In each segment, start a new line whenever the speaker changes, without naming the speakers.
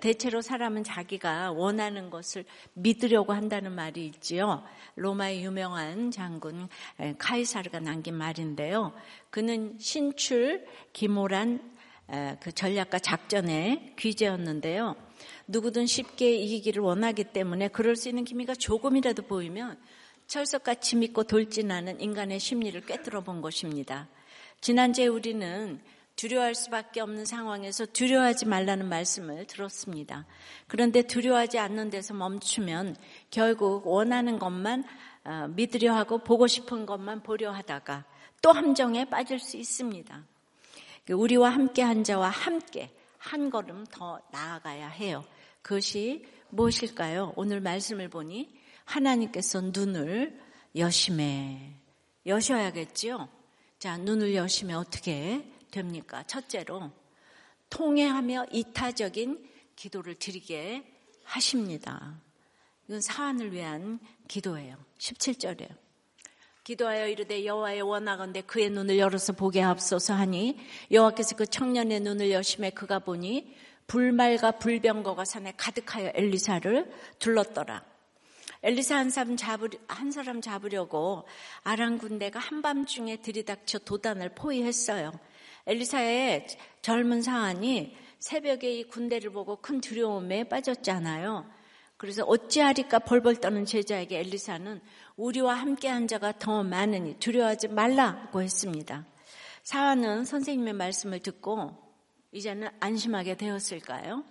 대체로 사람은 자기가 원하는 것을 믿으려고 한다는 말이 있지요. 로마의 유명한 장군 카이사르가 남긴 말인데요. 그는 신출 기모란 그 전략과 작전의 귀재였는데요. 누구든 쉽게 이기기를 원하기 때문에 그럴 수 있는 기미가 조금이라도 보이면 철석같이 믿고 돌진하는 인간의 심리를 꿰뚫어 본 것입니다. 지난주에 우리는 두려워할 수밖에 없는 상황에서 두려워하지 말라는 말씀을 들었습니다. 그런데 두려워하지 않는 데서 멈추면 결국 원하는 것만 어, 믿으려 하고 보고 싶은 것만 보려 하다가 또 함정에 빠질 수 있습니다. 그 우리와 함께 한 자와 함께 한 걸음 더 나아가야 해요. 그것이 무엇일까요? 오늘 말씀을 보니 하나님께서 눈을 여심해 여셔야겠지요. 자, 눈을 여시면 어떻게 됩니까? 첫째로 통해하며 이타적인 기도를 드리게 하십니다. 이건 사안을 위한 기도예요. 17절이에요. 기도하여 이르되 여호와의 원하건대 그의 눈을 열어서 보게 하옵소서 하니 여호와께서 그 청년의 눈을 여심해 그가 보니 불말과 불병거가 산에 가득하여 엘리사를 둘렀더라. 엘리사 한 사람, 잡으, 한 사람 잡으려고 아랑 군대가 한밤중에 들이닥쳐 도단을 포위했어요. 엘리사의 젊은 사안이 새벽에 이 군대를 보고 큰 두려움에 빠졌잖아요. 그래서 어찌하리까 벌벌 떠는 제자에게 엘리사는 우리와 함께한 자가 더 많으니 두려워하지 말라고 했습니다. 사안은 선생님의 말씀을 듣고 이제는 안심하게 되었을까요?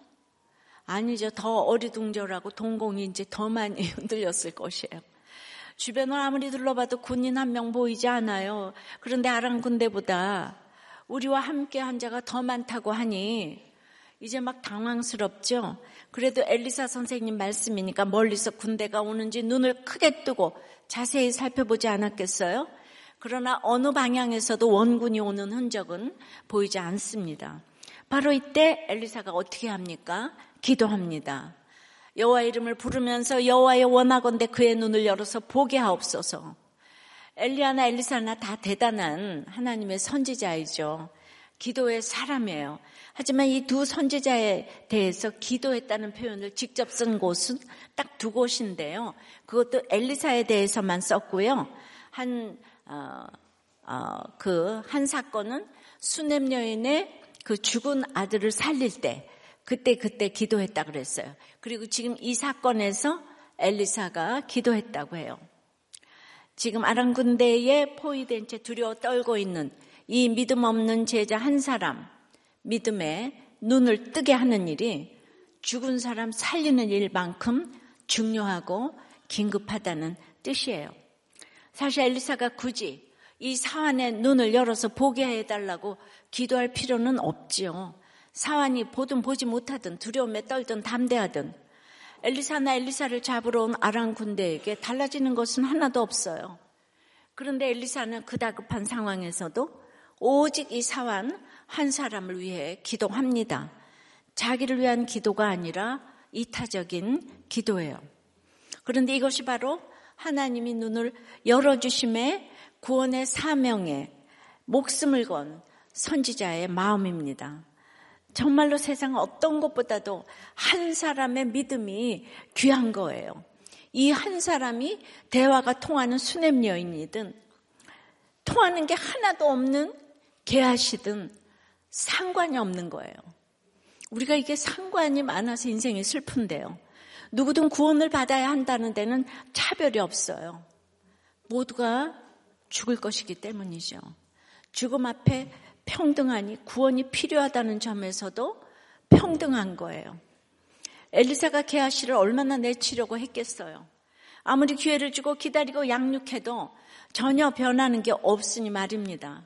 아니죠. 더 어리둥절하고 동공이 이제 더 많이 흔들렸을 것이에요. 주변을 아무리 둘러봐도 군인 한 명 보이지 않아요. 그런데 아랑 군대보다 우리와 함께 한 자가 더 많다고 하니 이제 막 당황스럽죠. 그래도 엘리사 선생님 말씀이니까 멀리서 군대가 오는지 눈을 크게 뜨고 자세히 살펴보지 않았겠어요? 그러나 어느 방향에서도 원군이 오는 흔적은 보이지 않습니다. 바로 이때 엘리사가 어떻게 합니까? 기도합니다. 여호와 이름을 부르면서 여호와의 원하건대 그의 눈을 열어서 보게 하옵소서. 엘리아나 엘리사나 다 대단한 하나님의 선지자이죠. 기도의 사람이에요. 하지만 이 두 선지자에 대해서 기도했다는 표현을 직접 쓴 곳은 딱 두 곳인데요. 그것도 엘리사에 대해서만 썼고요. 한, 어, 어, 그, 한 사건은 수냄 여인의 그 죽은 아들을 살릴 때 그때 그때 기도했다 그랬어요. 그리고 지금 이 사건에서 엘리사가 기도했다고 해요. 지금 아랑 군대에 포위된 채 두려워 떨고 있는 이 믿음 없는 제자 한 사람 믿음에 눈을 뜨게 하는 일이 죽은 사람 살리는 일만큼 중요하고 긴급하다는 뜻이에요. 사실 엘리사가 굳이 이 사안의 눈을 열어서 보게 해달라고 기도할 필요는 없지요. 사안이 보든 보지 못하든 두려움에 떨든 담대하든 엘리사나 엘리사를 잡으러 온 아랑 군대에게 달라지는 것은 하나도 없어요. 그런데 엘리사는 그 다급한 상황에서도 오직 이 사완 한 사람을 위해 기도합니다. 자기를 위한 기도가 아니라 이타적인 기도예요. 그런데 이것이 바로 하나님이 눈을 열어주심에 구원의 사명에 목숨을 건 선지자의 마음입니다. 정말로 세상 어떤 것보다도 한 사람의 믿음이 귀한 거예요. 이 한 사람이 대화가 통하는 수냄 여인이든 통하는 게 하나도 없는 개하시든 상관이 없는 거예요. 우리가 이게 상관이 많아서 인생이 슬픈데요. 누구든 구원을 받아야 한다는 데는 차별이 없어요. 모두가 죽을 것이기 때문이죠. 죽음 앞에 평등하니 구원이 필요하다는 점에서도 평등한 거예요. 엘리사가 게하시를 얼마나 내치려고 했겠어요. 아무리 기회를 주고 기다리고 양육해도 전혀 변하는 게 없으니 말입니다.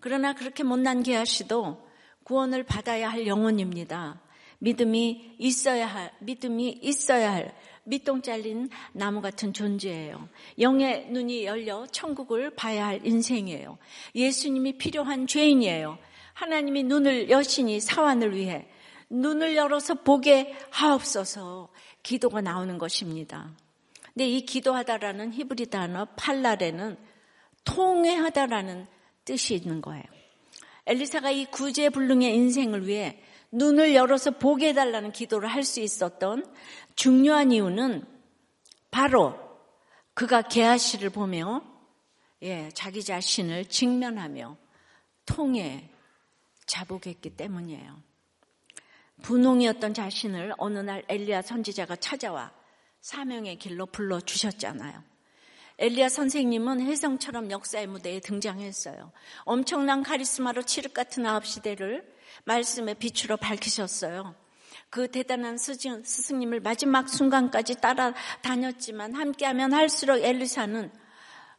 그러나 그렇게 못난 게하시도 구원을 받아야 할 영혼입니다. 믿음이 있어야 할, 믿음이 있어야 할 밑동 잘린 나무 같은 존재예요. 영의 눈이 열려 천국을 봐야 할 인생이에요. 예수님이 필요한 죄인이에요. 하나님이 눈을 여신이 사환을 위해 눈을 열어서 보게 하옵소서 기도가 나오는 것입니다. 근데 이 기도하다라는 히브리 단어 팔날에는 통회하다라는 뜻이 있는 거예요. 엘리사가 이 구제불능의 인생을 위해 눈을 열어서 보게 해달라는 기도를 할 수 있었던 중요한 이유는 바로 그가 게하시를 보며 예, 자기 자신을 직면하며 통해 자복했기 때문이에요. 분홍이었던 자신을 어느 날 엘리야 선지자가 찾아와 사명의 길로 불러 주셨잖아요. 엘리야 선생님은 혜성처럼 역사의 무대에 등장했어요. 엄청난 카리스마로 칠흑 같은 아홉 시대를 말씀의 빛으로 밝히셨어요. 그 대단한 스승, 스승님을 마지막 순간까지 따라다녔지만 함께하면 할수록 엘리사는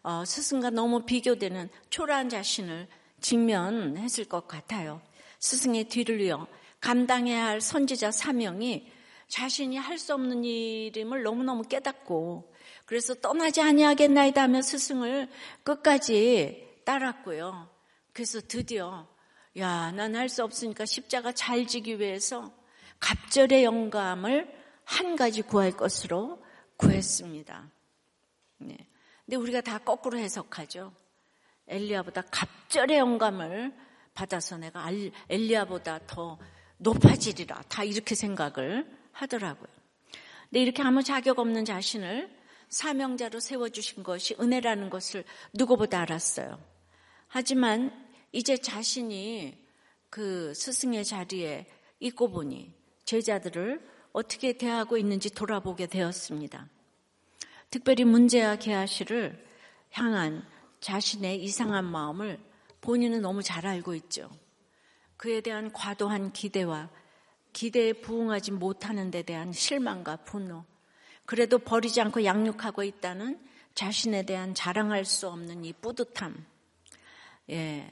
어, 스승과 너무 비교되는 초라한 자신을 직면했을 것 같아요. 스승의 뒤를 이어 감당해야 할 선지자 사명이 자신이 할 수 없는 일임을 너무너무 깨닫고 그래서 떠나지 아니하겠나이다 하며 스승을 끝까지 따랐고요. 그래서 드디어 야, 난 할 수 없으니까 십자가 잘 지기 위해서 갑절의 영감을 한 가지 구할 것으로 구했습니다. 네. 근데 우리가 다 거꾸로 해석하죠. 엘리야보다 갑절의 영감을 받아서 내가 엘리야보다 더 높아지리라. 다 이렇게 생각을 하더라고요. 근데 이렇게 아무 자격 없는 자신을 사명자로 세워주신 것이 은혜라는 것을 누구보다 알았어요. 하지만 이제 자신이 그 스승의 자리에 있고 보니 제자들을 어떻게 대하고 있는지 돌아보게 되었습니다. 특별히 문제와 개하시를 향한 자신의 이상한 마음을 본인은 너무 잘 알고 있죠. 그에 대한 과도한 기대와 기대에 부응하지 못하는 데 대한 실망과 분노, 그래도 버리지 않고 양육하고 있다는 자신에 대한 자랑할 수 없는 이 뿌듯함, 예,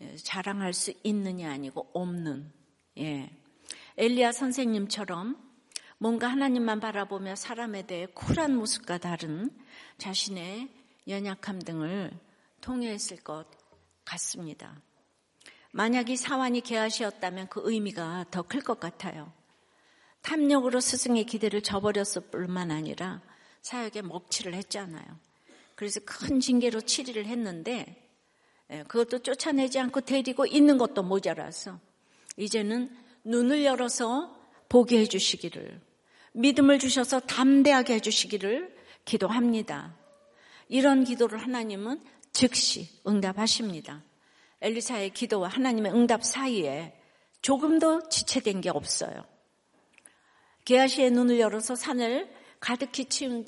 예 자랑할 수 있느냐 아니고 없는, 예. 엘리야 선생님처럼 뭔가 하나님만 바라보며 사람에 대해 쿨한 모습과 다른 자신의 연약함 등을 통해했을 것 같습니다. 만약 이 사환이 개하시였다면 그 의미가 더 클 것 같아요. 탐욕으로 스승의 기대를 저버렸을 뿐만 아니라 사역에 먹칠을 했잖아요. 그래서 큰 징계로 치리를 했는데 예, 그것도 쫓아내지 않고 데리고 있는 것도 모자라서 이제는 눈을 열어서 보게 해주시기를 믿음을 주셔서 담대하게 해주시기를 기도합니다. 이런 기도를 하나님은 즉시 응답하십니다. 엘리사의 기도와 하나님의 응답 사이에 조금도 지체된 게 없어요. 게하시의 눈을 열어서 산을 가득히 채운,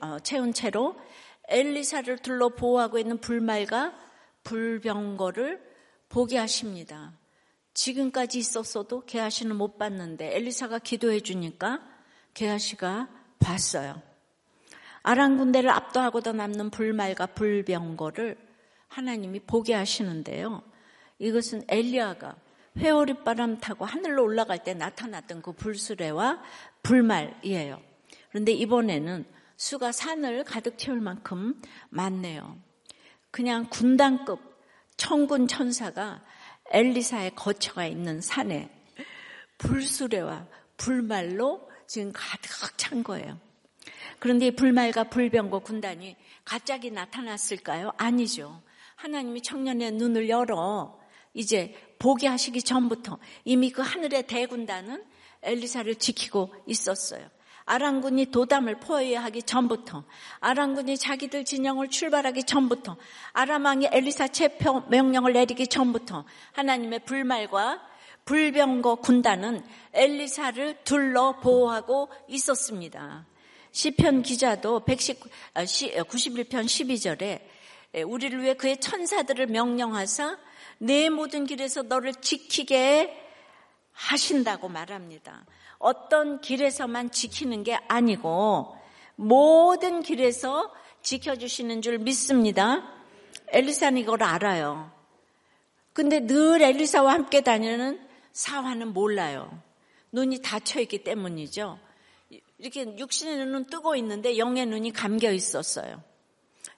어, 채운 채로 엘리사를 둘러 보호하고 있는 불말과 불병거를 보게 하십니다. 지금까지 있었어도 게하시는 못 봤는데 엘리사가 기도해 주니까 게하시가 봤어요. 아랑 군대를 압도하고도 남는 불말과 불병거를 하나님이 보게 하시는데요. 이것은 엘리야가 회오리 바람 타고 하늘로 올라갈 때 나타났던 그 불수레와 불말이에요. 그런데 이번에는 수가 산을 가득 채울 만큼 많네요. 그냥 군단급 천군 천사가 엘리사의 거처가 있는 산에 불수레와 불말로 지금 가득 찬 거예요. 그런데 불말과 불병과 군단이 갑자기 나타났을까요? 아니죠. 하나님이 청년의 눈을 열어 이제 보게 하시기 전부터 이미 그 하늘의 대군단은 엘리사를 지키고 있었어요. 아랑군이 도담을 포위하기 전부터 아랑군이 자기들 진영을 출발하기 전부터 아람왕이 엘리사 체포 명령을 내리기 전부터 하나님의 불말과 불병거 군단은 엘리사를 둘러 보호하고 있었습니다. 시편 기자도 119, 91편 12절에 우리를 위해 그의 천사들을 명령하사 내 모든 길에서 너를 지키게 하신다고 말합니다. 어떤 길에서만 지키는 게 아니고 모든 길에서 지켜주시는 줄 믿습니다. 엘리사는 이걸 알아요. 근데 늘 엘리사와 함께 다니는 사화는 몰라요. 눈이 닫혀 있기 때문이죠. 이렇게 육신의 눈은 뜨고 있는데 영의 눈이 감겨 있었어요.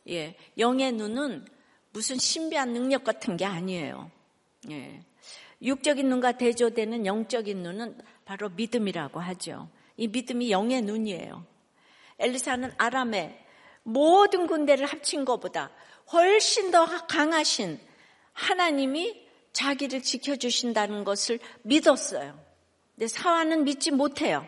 예, 영의 눈은 무슨 신비한 능력 같은 게 아니에요. 예. 육적인 눈과 대조되는 영적인 눈은 바로 믿음이라고 하죠. 이 믿음이 영의 눈이에요. 엘리사는 아람의 모든 군대를 합친 것보다 훨씬 더 강하신 하나님이 자기를 지켜주신다는 것을 믿었어요. 근데 사화는 믿지 못해요.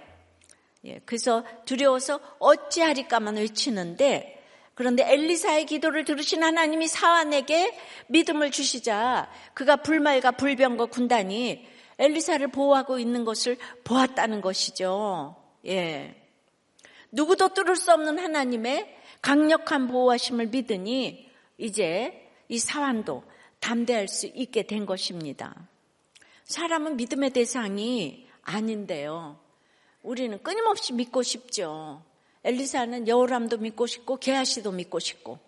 예, 그래서 두려워서 어찌하리까만 외치는데 그런데 엘리사의 기도를 들으신 하나님이 사환에게 믿음을 주시자 그가 불말과 불병과 군단이 엘리사를 보호하고 있는 것을 보았다는 것이죠. 예. 누구도 뚫을 수 없는 하나님의 강력한 보호하심을 믿으니 이제 이 사환도 담대할 수 있게 된 것입니다. 사람은 믿음의 대상이 아닌데요. 우리는 끊임없이 믿고 싶죠. 엘리사는 여호람도 믿고 싶고 게하시도 믿고 싶고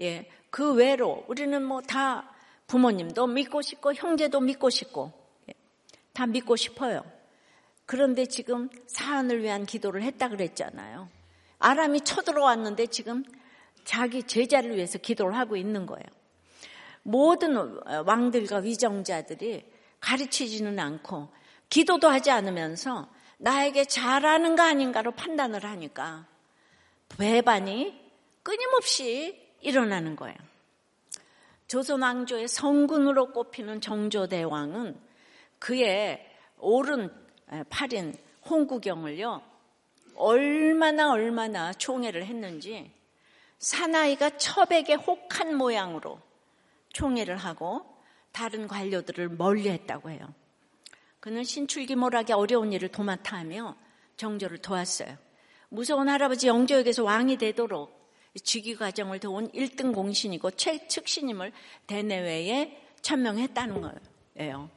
예, 그 외로 우리는 뭐 다 부모님도 믿고 싶고 형제도 믿고 싶고 예, 다 믿고 싶어요. 그런데 지금 사안을 위한 기도를 했다 그랬잖아요. 아람이 쳐들어왔는데 지금 자기 제자를 위해서 기도를 하고 있는 거예요. 모든 왕들과 위정자들이 가르치지는 않고 기도도 하지 않으면서 나에게 잘하는 거 아닌가로 판단을 하니까 배반이 끊임없이 일어나는 거예요. 조선 왕조의 성군으로 꼽히는 정조대왕은 그의 오른 팔인 홍구경을요 얼마나 얼마나 총애를 했는지 사나이가 첩에게 혹한 모양으로 총애를 하고 다른 관료들을 멀리 했다고 해요. 그는 신출기몰하게 어려운 일을 도맡아 하며 정조를 도왔어요. 무서운 할아버지 영조에게서 왕이 되도록 즉위 과정을 도운 1등 공신이고 최측신임을 대내외에 천명했다는 거예요.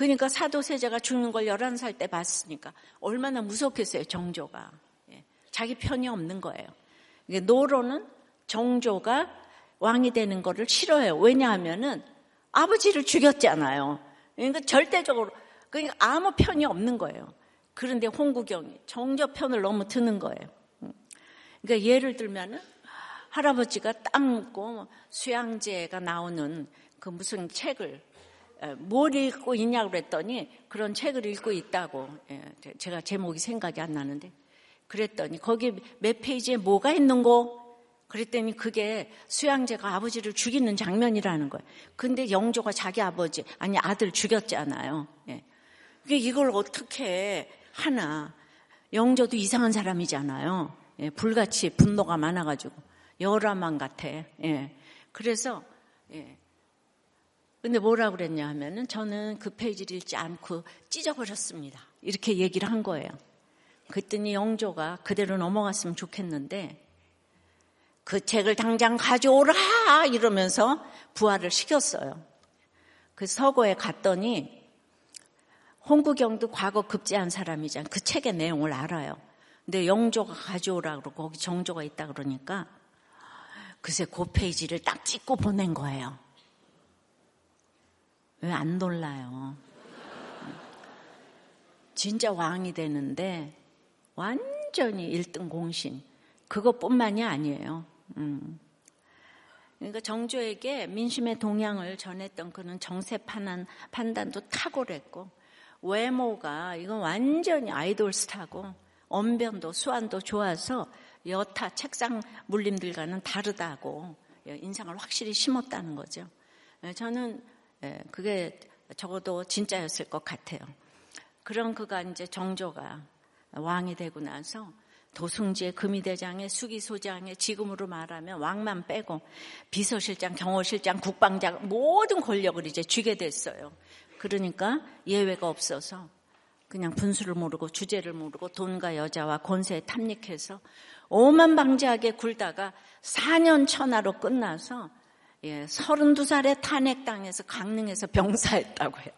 그러니까 사도세자가 죽는 걸 11살 때 봤으니까 얼마나 무섭겠어요, 정조가. 예. 자기 편이 없는 거예요. 노로는 정조가 왕이 되는 거를 싫어해요. 왜냐하면은 아버지를 죽였잖아요. 그러니까 절대적으로 그러니까 아무 편이 없는 거예요. 그런데 홍구경이 정조 편을 너무 드는 거예요. 그러니까 예를 들면은 할아버지가 땅고 수양제가 나오는 그 무슨 책을 뭘 읽고 있냐고 그랬더니 그런 책을 읽고 있다고 예, 제가 제목이 생각이 안 나는데 그랬더니 거기 몇 페이지에 뭐가 있는고 그랬더니 그게 수양제가 아버지를 죽이는 장면이라는 거예요. 근데 영조가 자기 아버지 아니 아들 죽였잖아요. 예. 이걸 어떻게 하나 영조도 이상한 사람이잖아요. 예, 불같이 분노가 많아가지고 여라만 같아. 예. 그래서 예. 근데 뭐라 그랬냐 하면은 저는 그 페이지를 읽지 않고 찢어버렸습니다. 이렇게 얘기를 한 거예요. 그랬더니 영조가 그대로 넘어갔으면 좋겠는데 그 책을 당장 가져오라 이러면서 부활을 시켰어요. 그 서고에 갔더니 홍구경도 과거 급제한 사람이잖아. 그 책의 내용을 알아요. 근데 영조가 가져오라 그러고 거기 정조가 있다 그러니까 그새 그 페이지를 딱 찍고 보낸 거예요. 왜 안 놀라요? 진짜 왕이 되는데 완전히 1등 공신. 그것뿐만이 아니에요. 음. 그러니까 정조에게 민심의 동향을 전했던 그는 정세 판단, 판단도 탁월했고 외모가 이건 완전히 아이돌 스타고 언변도 수완도 좋아서 여타 책상 물림들과는 다르다고 인상을 확실히 심었다는 거죠. 예, 저는 예, 그게 적어도 진짜였을 것 같아요. 그런 그가 이제 정조가 왕이 되고 나서 도승지의 금이대장의 수기소장의 지금으로 말하면 왕만 빼고 비서실장, 경호실장, 국방장 모든 권력을 이제 쥐게 됐어요. 그러니까 예외가 없어서 그냥 분수를 모르고 주제를 모르고 돈과 여자와 권세에 탐닉해서 오만방지하게 굴다가 4년 천하로 끝나서 예, 32살에 탄핵 당해서 강릉에서 병사했다고 해요.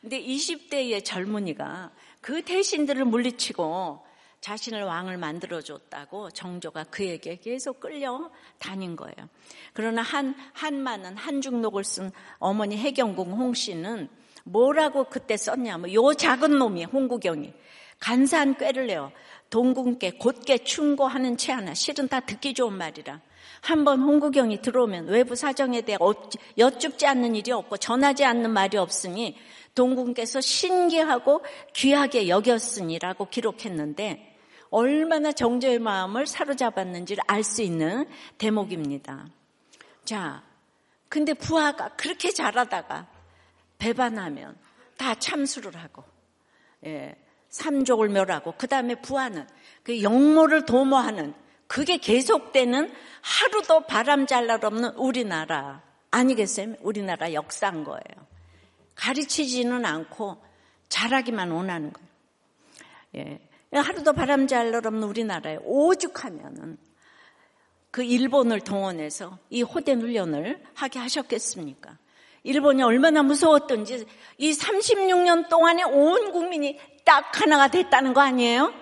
근데 20대의 젊은이가 그 대신들을 물리치고 자신을 왕을 만들어줬다고 정조가 그에게 계속 끌려 다닌 거예요. 그러나 한, 한만은 한중록을 쓴 어머니 해경궁 홍씨는 뭐라고 그때 썼냐면 요 작은 놈이 홍구경이 간사한 꾀를 내어 동궁께 곧게 충고하는 채 하나 실은 다 듣기 좋은 말이라 한번 홍구경이 들어오면 외부 사정에 대해 여쭙지 않는 일이 없고 전하지 않는 말이 없으니 동궁께서 신기하고 귀하게 여겼으니라고 기록했는데 얼마나 정조의 마음을 사로잡았는지를 알 수 있는 대목입니다. 자, 근데 부하가 그렇게 잘하다가 배반하면 다 참수를 하고, 예, 삼족을 멸하고, 그 다음에 부하는 그 영모를 도모하는 그게 계속되는 하루도 바람 잘날 없는 우리나라 아니겠어요? 우리나라 역사인 거예요. 가르치지는 않고 잘하기만 원하는 거예요. 예. 하루도 바람 잘날 없는 우리나라에 오죽하면은 그 일본을 동원해서 이 호된 훈련을 하게 하셨겠습니까? 일본이 얼마나 무서웠던지 이 36년 동안에 온 국민이 딱 하나가 됐다는 거 아니에요?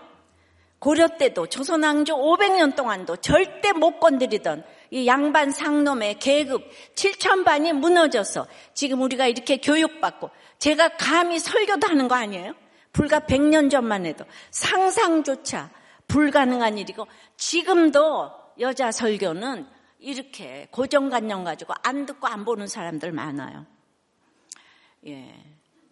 고려 때도 조선왕조 500년 동안도 절대 못 건드리던 이 양반 상놈의 계급 7천반이 무너져서 지금 우리가 이렇게 교육받고 제가 감히 설교도 하는 거 아니에요? 불과 100년 전만 해도 상상조차 불가능한 일이고 지금도 여자 설교는 이렇게 고정관념 가지고 안 듣고 안 보는 사람들 많아요. 예.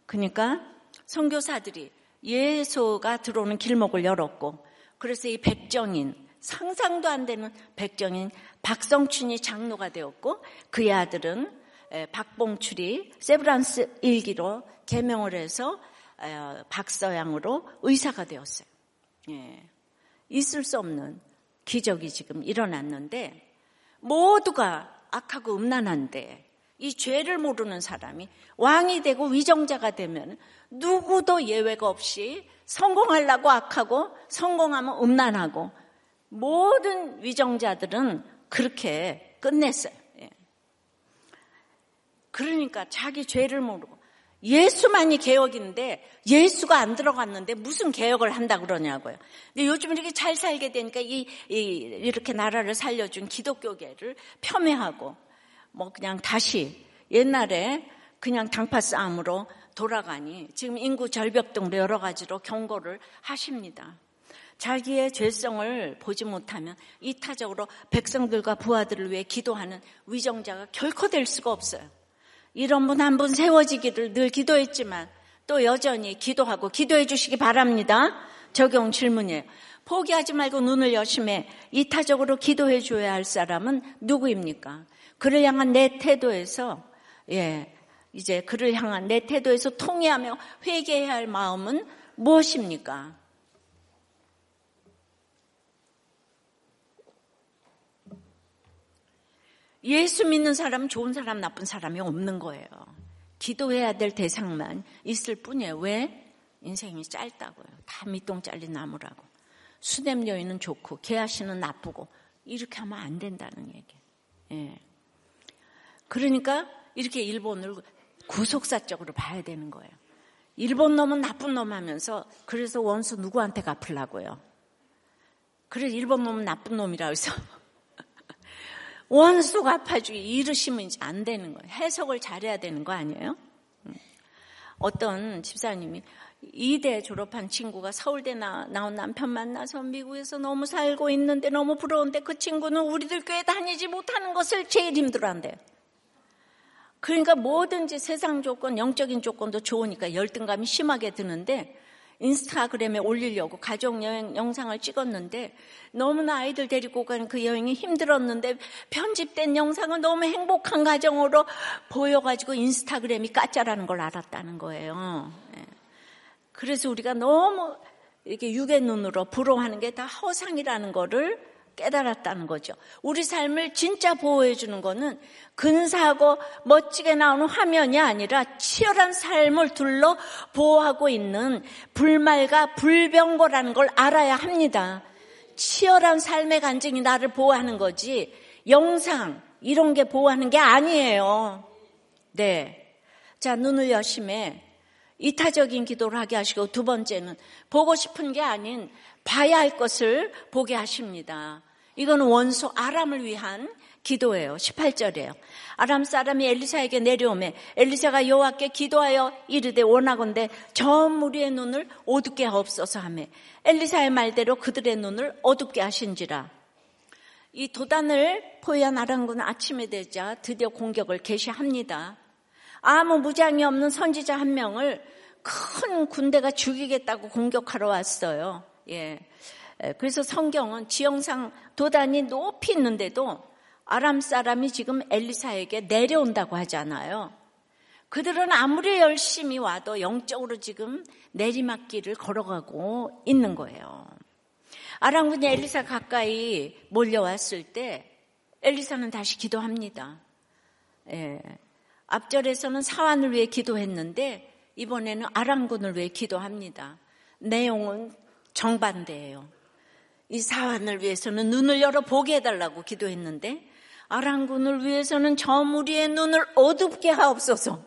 그러니까 선교사들이 예소가 들어오는 길목을 열었고 그래서 이 백정인 상상도 안 되는 백정인 박성춘이 장로가 되었고 그의 아들은 박봉출이 세브란스 일기로 개명을 해서 박서양으로 의사가 되었어요. 예. 있을 수 없는 기적이 지금 일어났는데 모두가 악하고 음란한데 이 죄를 모르는 사람이 왕이 되고 위정자가 되면 누구도 예외가 없이 성공하려고 악하고 성공하면 음란하고 모든 위정자들은 그렇게 끝냈어요. 예. 그러니까 자기 죄를 모르고 예수만이 개혁인데 예수가 안 들어갔는데 무슨 개혁을 한다 그러냐고요. 근데 요즘 이렇게 잘 살게 되니까 이, 이 이렇게 나라를 살려준 기독교계를 폄훼하고 뭐 그냥 다시 옛날에 그냥 당파 싸움으로 돌아가니 지금 인구 절벽 등으로 여러 가지로 경고를 하십니다. 자기의 죄성을 보지 못하면 이타적으로 백성들과 부하들을 위해 기도하는 위정자가 결코 될 수가 없어요. 이런 분 한분 세워지기를 늘 기도했지만 또 여전히 기도하고 기도해 주시기 바랍니다. 적용 질문이에요. 포기하지 말고 눈을 열심히 이타적으로 기도해 줘야 할 사람은 누구입니까? 그를 향한 내 태도에서 예, 이제 그를 향한 내 태도에서 통회하며 회개해야 할 마음은 무엇입니까? 예수 믿는 사람은 좋은 사람, 나쁜 사람이 없는 거예요. 기도해야 될 대상만 있을 뿐이에요. 왜? 인생이 짧다고요. 다 밑동 잘린 나무라고. 수냄 여인은 좋고, 개아씨는 나쁘고, 이렇게 하면 안 된다는 얘기. 예. 그러니까 이렇게 일본을 구속사적으로 봐야 되는 거예요. 일본 놈은 나쁜 놈 하면서 그래서 원수 누구한테 갚으려고요. 그래서 일본 놈은 나쁜 놈이라 해서 원수 갚아주기 이르시면 이제 안 되는 거예요. 해석을 잘해야 되는 거 아니에요? 음. 어떤 집사님이 이대 졸업한 친구가 서울대 나, 나온 남편 만나서 미국에서 너무 살고 있는데 너무 부러운데 그 친구는 우리들 교회 다니지 못하는 것을 제일 힘들어한대요. 그러니까 뭐든지 세상 조건, 영적인 조건도 좋으니까 열등감이 심하게 드는데 인스타그램에 올리려고 가족여행 영상을 찍었는데 너무나 아이들 데리고 간 그 여행이 힘들었는데 편집된 영상은 너무 행복한 가정으로 보여가지고 인스타그램이 까짜라는 걸 알았다는 거예요. 예. 그래서 우리가 너무 이렇게 육의 눈으로 부러워하는 게 다 허상이라는 거를 깨달았다는 거죠. 우리 삶을 진짜 보호해 주는 거는 근사하고 멋지게 나오는 화면이 아니라 치열한 삶을 둘러 보호하고 있는 불말과 불병거라는 걸 알아야 합니다. 치열한 삶의 간증이 나를 보호하는 거지 영상 이런 게 보호하는 게 아니에요. 네. 자, 눈을 여심해 이타적인 기도를 하게 하시고 두 번째는 보고 싶은 게 아닌 봐야 할 것을 보게 하십니다. 이건 원수 아람을 위한 기도예요. 18절이에요. 아람 사람이 엘리사에게 내려오매 엘리사가 여호와께 기도하여 이르되 원하건대 저 무리의 눈을 어둡게 하옵소서 하매 엘리사의 말대로 그들의 눈을 어둡게 하신지라. 이 도단을 포위한 아람군 아침에 되자 드디어 공격을 개시합니다. 아무 무장이 없는 선지자 한 명을 큰 군대가 죽이겠다고 공격하러 왔어요. 예. 그래서 성경은 지형상 도단이 높이 있는데도 아람 사람이 지금 엘리사에게 내려온다고 하잖아요. 그들은 아무리 열심히 와도 영적으로 지금 내리막길을 걸어가고 있는 거예요. 아랑군이 엘리사 가까이 몰려왔을 때 엘리사는 다시 기도합니다. 예. 앞절에서는 사환을 위해 기도했는데 이번에는 아랑군을 위해 기도합니다. 내용은 정반대예요. 이 사환을 위해서는 눈을 열어 보게 해달라고 기도했는데 아랑군을 위해서는 저 무리의 눈을 어둡게 하옵소서.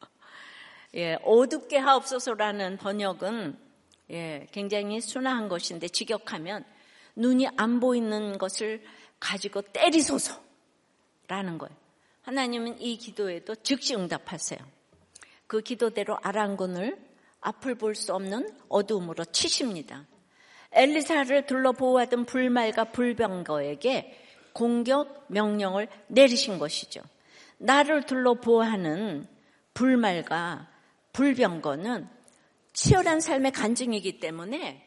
예, 어둡게 하옵소서라는 번역은 예, 굉장히 순화한 것인데 직역하면 눈이 안 보이는 것을 가지고 때리소서라는 거예요. 하나님은 이 기도에도 즉시 응답하세요. 그 기도대로 아랑군을 앞을 볼 수 없는 어두움으로 치십니다. 엘리사를 둘러 보호하던 불말과 불병거에게 공격 명령을 내리신 것이죠. 나를 둘러 보호하는 불말과 불병거는 치열한 삶의 간증이기 때문에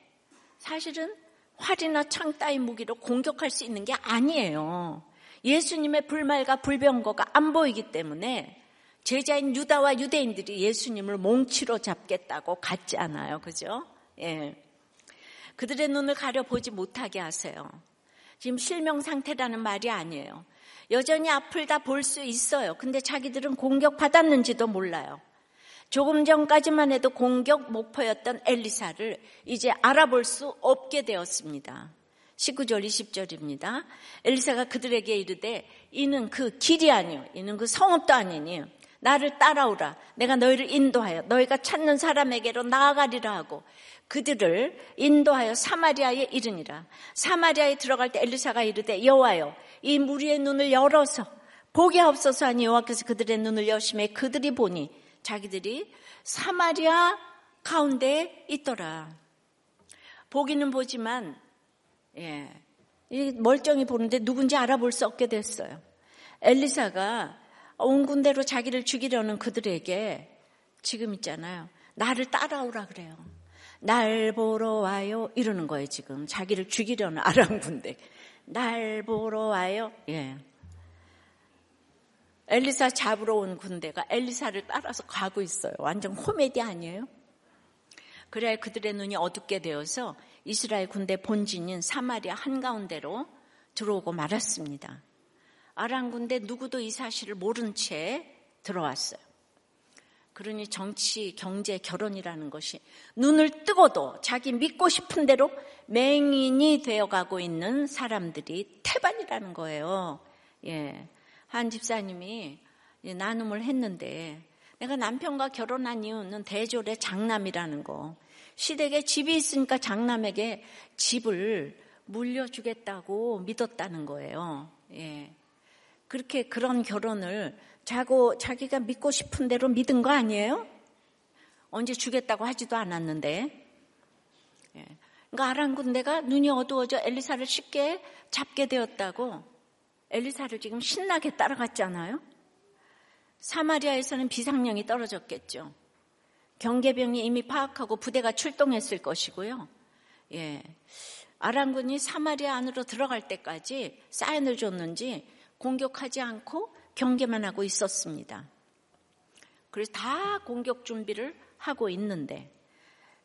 사실은 활이나 창 따위 무기로 공격할 수 있는 게 아니에요. 예수님의 불말과 불병거가 안 보이기 때문에 제자인 유다와 유대인들이 예수님을 몽치로 잡겠다고 갔지 않아요. 그죠? 예. 그들의 눈을 가려보지 못하게 하세요. 지금 실명 상태라는 말이 아니에요. 여전히 앞을 다 볼 수 있어요. 근데 자기들은 공격받았는지도 몰라요. 조금 전까지만 해도 공격 목표였던 엘리사를 이제 알아볼 수 없게 되었습니다. 19절 20절입니다. 엘리사가 그들에게 이르되 이는 그 길이 아니요 이는 그 성읍도 아니니 나를 따라오라 내가 너희를 인도하여 너희가 찾는 사람에게로 나아가리라 하고 그들을 인도하여 사마리아에 이르니라 사마리아에 들어갈 때 엘리사가 이르되 여호와여 이 무리의 눈을 열어서 보게 없어서 하니 여호와께서 그들의 눈을 여심해 그들이 보니 자기들이 사마리아 가운데 있더라. 보기는 보지만 예, 멀쩡히 보는데 누군지 알아볼 수 없게 됐어요. 엘리사가 온 군대로 자기를 죽이려는 그들에게 지금 있잖아요. 나를 따라오라 그래요. 날 보러 와요. 이러는 거예요, 지금. 자기를 죽이려는 아람 군대. 날 보러 와요. 예. 엘리사 잡으러 온 군대가 엘리사를 따라서 가고 있어요. 완전 코미디 아니에요? 그래야 그들의 눈이 어둡게 되어서 이스라엘 군대 본진인 사마리아 한가운데로 들어오고 말았습니다. 아람 군대 누구도 이 사실을 모른 채 들어왔어요. 그러니 정치, 경제, 결혼이라는 것이 눈을 뜨고도 자기 믿고 싶은 대로 맹인이 되어가고 있는 사람들이 태반이라는 거예요. 예. 한 집사님이 나눔을 했는데 내가 남편과 결혼한 이유는 대졸의 장남이라는 거. 시댁에 집이 있으니까 장남에게 집을 물려주겠다고 믿었다는 거예요. 예. 그렇게 그런 결혼을 자고 자기가 믿고 싶은 대로 믿은 거 아니에요? 언제 주겠다고 하지도 않았는데. 예. 그러니까 아람 군대가 눈이 어두워져 엘리사를 쉽게 잡게 되었다고 엘리사를 지금 신나게 따라갔잖아요. 사마리아에서는 비상령이 떨어졌겠죠. 경계병이 이미 파악하고 부대가 출동했을 것이고요. 예. 아람군이 사마리아 안으로 들어갈 때까지 사인을 줬는지 공격하지 않고 경계만 하고 있었습니다. 그래서 다 공격 준비를 하고 있는데,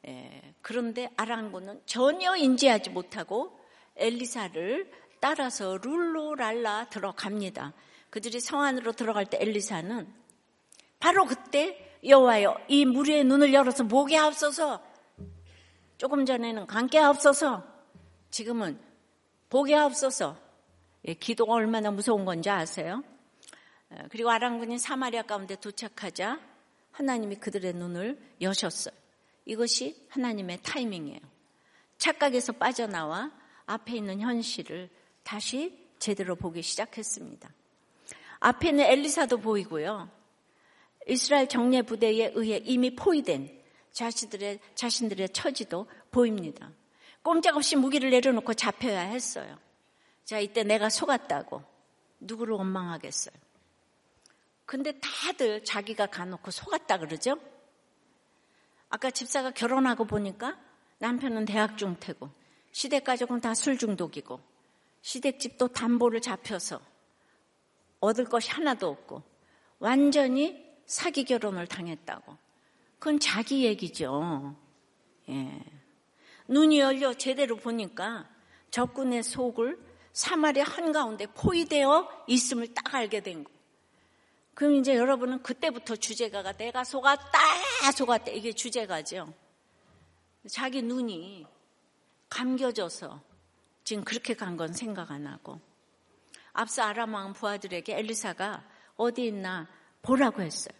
예. 그런데 아람군은 전혀 인지하지 못하고 엘리사를 따라서 룰루랄라 들어갑니다. 그들이 성 안으로 들어갈 때 엘리사는 바로 그때 여호와여 이 무리의 눈을 열어서 보게 하옵소서. 조금 전에는 감게 하옵소서. 지금은 보게 하옵소서. 예, 기도가 얼마나 무서운 건지 아세요? 예, 그리고 아랑군이 사마리아 가운데 도착하자 하나님이 그들의 눈을 여셨어요. 이것이 하나님의 타이밍이에요. 착각에서 빠져나와 앞에 있는 현실을 다시 제대로 보기 시작했습니다. 앞에는 엘리사도 보이고요. 이스라엘 정예 부대에 의해 이미 포위된 자신들의, 자신들의 처지도 보입니다. 꼼짝없이 무기를 내려놓고 잡혀야 했어요. 자, 이때 내가 속았다고 누구를 원망하겠어요? 근데 다들 자기가 가놓고 속았다 그러죠? 아까 집사가 결혼하고 보니까 남편은 대학 중퇴고 시댁 가족은 다 술 중독이고 시댁집도 담보를 잡혀서 얻을 것이 하나도 없고 완전히 사기 결혼을 당했다고. 그건 자기 얘기죠. 예. 눈이 열려 제대로 보니까 적군의 속을 사마리 한가운데 포위되어 있음을 딱 알게 된 거. 그럼 이제 여러분은 그때부터 주제가가 내가 속았다, 속았다. 이게 주제가죠. 자기 눈이 감겨져서 지금 그렇게 간 건 생각 안 하고. 앞서 아람 왕 부하들에게 엘리사가 어디 있나 보라고 했어요.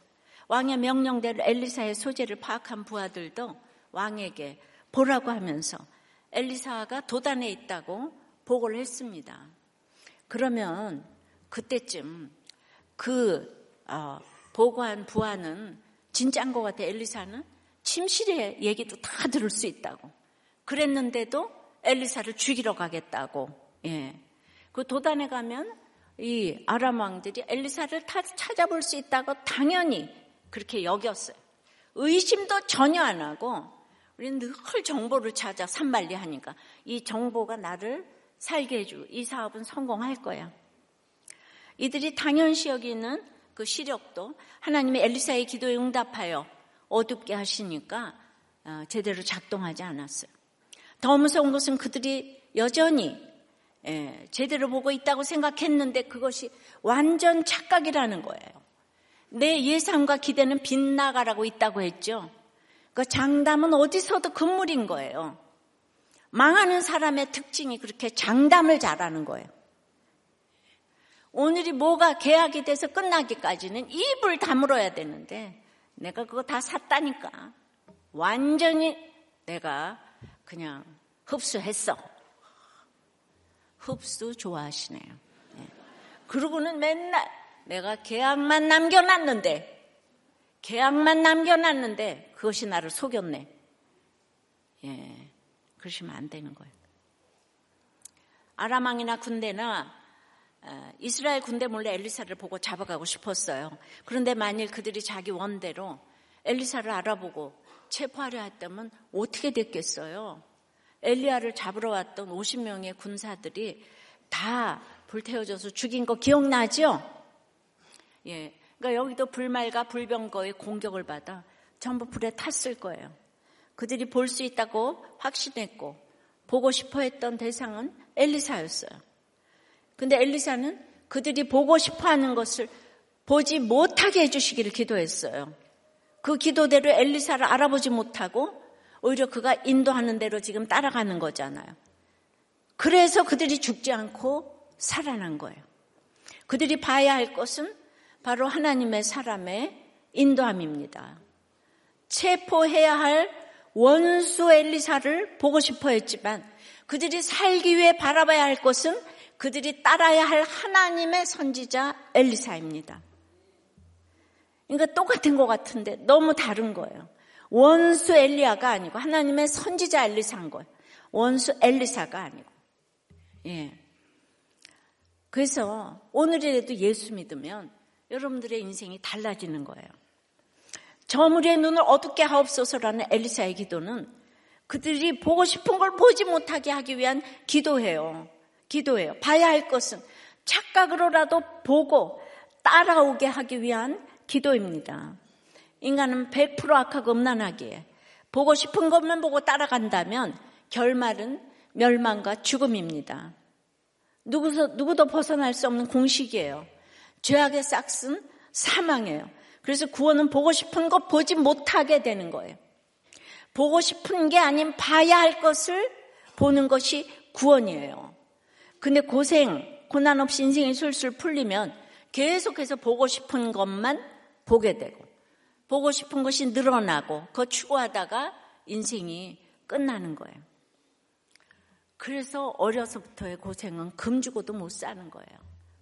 왕의 명령대로 엘리사의 소재를 파악한 부하들도 왕에게 보라고 하면서 엘리사가 도단에 있다고 보고를 했습니다. 그러면 그때쯤 그 어, 보고한 부하는 진짜인 것 같아. 엘리사는 침실의 얘기도 다 들을 수 있다고. 그랬는데도 엘리사를 죽이러 가겠다고. 예. 그 도단에 가면 이 아람 왕들이 엘리사를 다 찾아볼 수 있다고 당연히 그렇게 여겼어요. 의심도 전혀 안 하고 우리는 늘 정보를 찾아 산말리 하니까 이 정보가 나를 살게 해주고 이 사업은 성공할 거야. 이들이 당연시 여기는 그 시력도 하나님의 엘리사의 기도에 응답하여 어둡게 하시니까 어, 제대로 작동하지 않았어요. 더 무서운 것은 그들이 여전히 예, 제대로 보고 있다고 생각했는데 그것이 완전 착각이라는 거예요. 내 예상과 기대는 빗나가라고 있다고 했죠. 그 장담은 어디서도 금물인 거예요. 망하는 사람의 특징이 그렇게 장담을 잘하는 거예요. 오늘이 뭐가 계약이 돼서 끝나기까지는 입을 다물어야 되는데 내가 그거 다 샀다니까. 완전히 내가 그냥 흡수했어. 흡수 좋아하시네요. 네. 그러고는 맨날 내가 계약만 남겨놨는데, 계약만 남겨놨는데 그것이 나를 속였네. 예, 그러시면 안 되는 거예요. 아람왕이나 군대나 어, 이스라엘 군대 몰래 엘리사를 보고 잡아가고 싶었어요. 그런데 만일 그들이 자기 원대로 엘리사를 알아보고 체포하려 했다면 어떻게 됐겠어요? 엘리야를 잡으러 왔던 50명의 군사들이 다 불태워져서 죽인 거 기억나죠? 예. 그러니까 여기도 불말과 불병거의 공격을 받아 전부 불에 탔을 거예요. 그들이 볼 수 있다고 확신했고 보고 싶어 했던 대상은 엘리사였어요. 근데 엘리사는 그들이 보고 싶어 하는 것을 보지 못하게 해주시기를 기도했어요. 그 기도대로 엘리사를 알아보지 못하고 오히려 그가 인도하는 대로 지금 따라가는 거잖아요. 그래서 그들이 죽지 않고 살아난 거예요. 그들이 봐야 할 것은 바로 하나님의 사람의 인도함입니다. 체포해야 할 원수 엘리사를 보고 싶어 했지만 그들이 살기 위해 바라봐야 할 것은 그들이 따라야 할 하나님의 선지자 엘리사입니다. 그러니까 똑같은 것 같은데 너무 다른 거예요. 원수 엘리야가 아니고 하나님의 선지자 엘리사인 거예요. 원수 엘리사가 아니고. 예. 그래서 오늘이라도 예수 믿으면 여러분들의 인생이 달라지는 거예요. 저물의 눈을 어둡게 하옵소서라는 엘리사의 기도는 그들이 보고 싶은 걸 보지 못하게 하기 위한 기도예요. 기도예요. 봐야 할 것은 착각으로라도 보고 따라오게 하기 위한 기도입니다. 인간은 100% 악하고 음란하기에 보고 싶은 것만 보고 따라간다면 결말은 멸망과 죽음입니다. 누구도, 누구도 벗어날 수 없는 공식이에요. 죄악의 싹슨 사망이에요. 그래서 구원은 보고 싶은 것 보지 못하게 되는 거예요. 보고 싶은 게 아닌 봐야 할 것을 보는 것이 구원이에요. 근데 고생, 고난 없이 인생이 술술 풀리면 계속해서 보고 싶은 것만 보게 되고, 보고 싶은 것이 늘어나고, 그거 추구하다가 인생이 끝나는 거예요. 그래서 어려서부터의 고생은 금주고도 못 사는 거예요.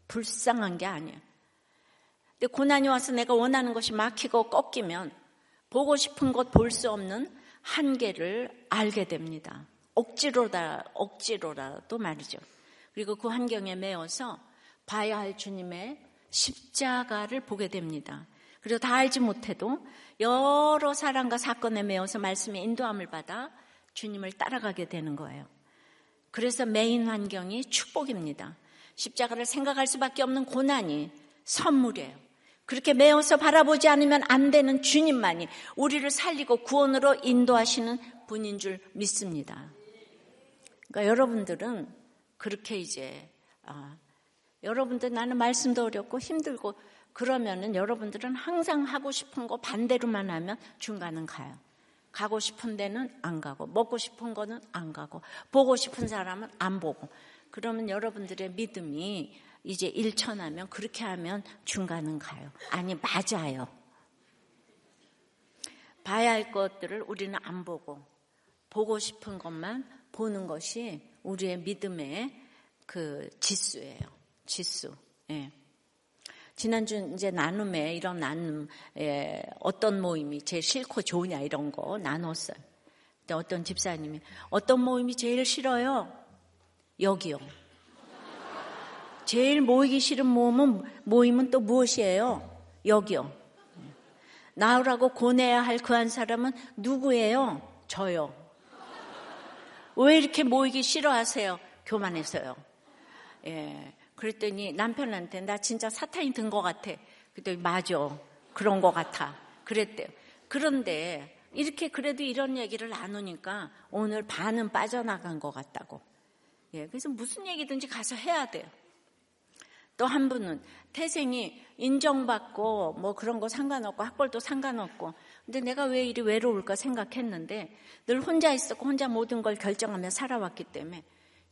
불쌍한 게 아니에요. 근데 고난이 와서 내가 원하는 것이 막히고 꺾이면 보고 싶은 것 볼 수 없는 한계를 알게 됩니다. 억지로다, 억지로라도 말이죠. 그리고 그 환경에 매어서 봐야 할 주님의 십자가를 보게 됩니다. 그리고 다 알지 못해도 여러 사랑과 사건에 매어서 말씀의 인도함을 받아 주님을 따라가게 되는 거예요. 그래서 메인 환경이 축복입니다. 십자가를 생각할 수밖에 없는 고난이 선물이에요. 그렇게 매어서 바라보지 않으면 안 되는 주님만이 우리를 살리고 구원으로 인도하시는 분인 줄 믿습니다. 그러니까 여러분들은 그렇게 이제 아, 여러분들 나는 말씀도 어렵고 힘들고 그러면은 여러분들은 항상 하고 싶은 거 반대로만 하면 중간은 가요. 가고 싶은 데는 안 가고 먹고 싶은 거는 안 가고 보고 싶은 사람은 안 보고 그러면 여러분들의 믿음이 이제 일천하면 그렇게 하면 중간은 가요. 아니 맞아요. 봐야 할 것들을 우리는 안 보고 보고 싶은 것만 보는 것이 우리의 믿음의 그 지수예요. 지수. 예. 지난주 이제 나눔에 이런 나눔 에 어떤 모임이 제일 싫고 좋으냐 이런 거 나눴어요. 근데 어떤 집사님이 어떤 모임이 제일 싫어요? 여기요. 제일 모이기 싫은 모임은 모임은 또 무엇이에요? 여기요. 나오라고 고뇌해야 할 그 한 사람은 누구예요? 저요. 왜 이렇게 모이기 싫어하세요? 교만해서요. 예. 그랬더니 남편한테 나 진짜 사탄이 든 것 같아. 그랬더니 맞아. 그런 것 같아. 그랬대요. 그런데 이렇게 그래도 이런 얘기를 나누니까 오늘 반은 빠져나간 것 같다고. 예, 그래서 무슨 얘기든지 가서 해야 돼요. 또 한 분은 태생이 인정받고 뭐 그런 거 상관없고 학벌도 상관없고 근데 내가 왜 이리 외로울까 생각했는데 늘 혼자 있었고 혼자 모든 걸 결정하며 살아왔기 때문에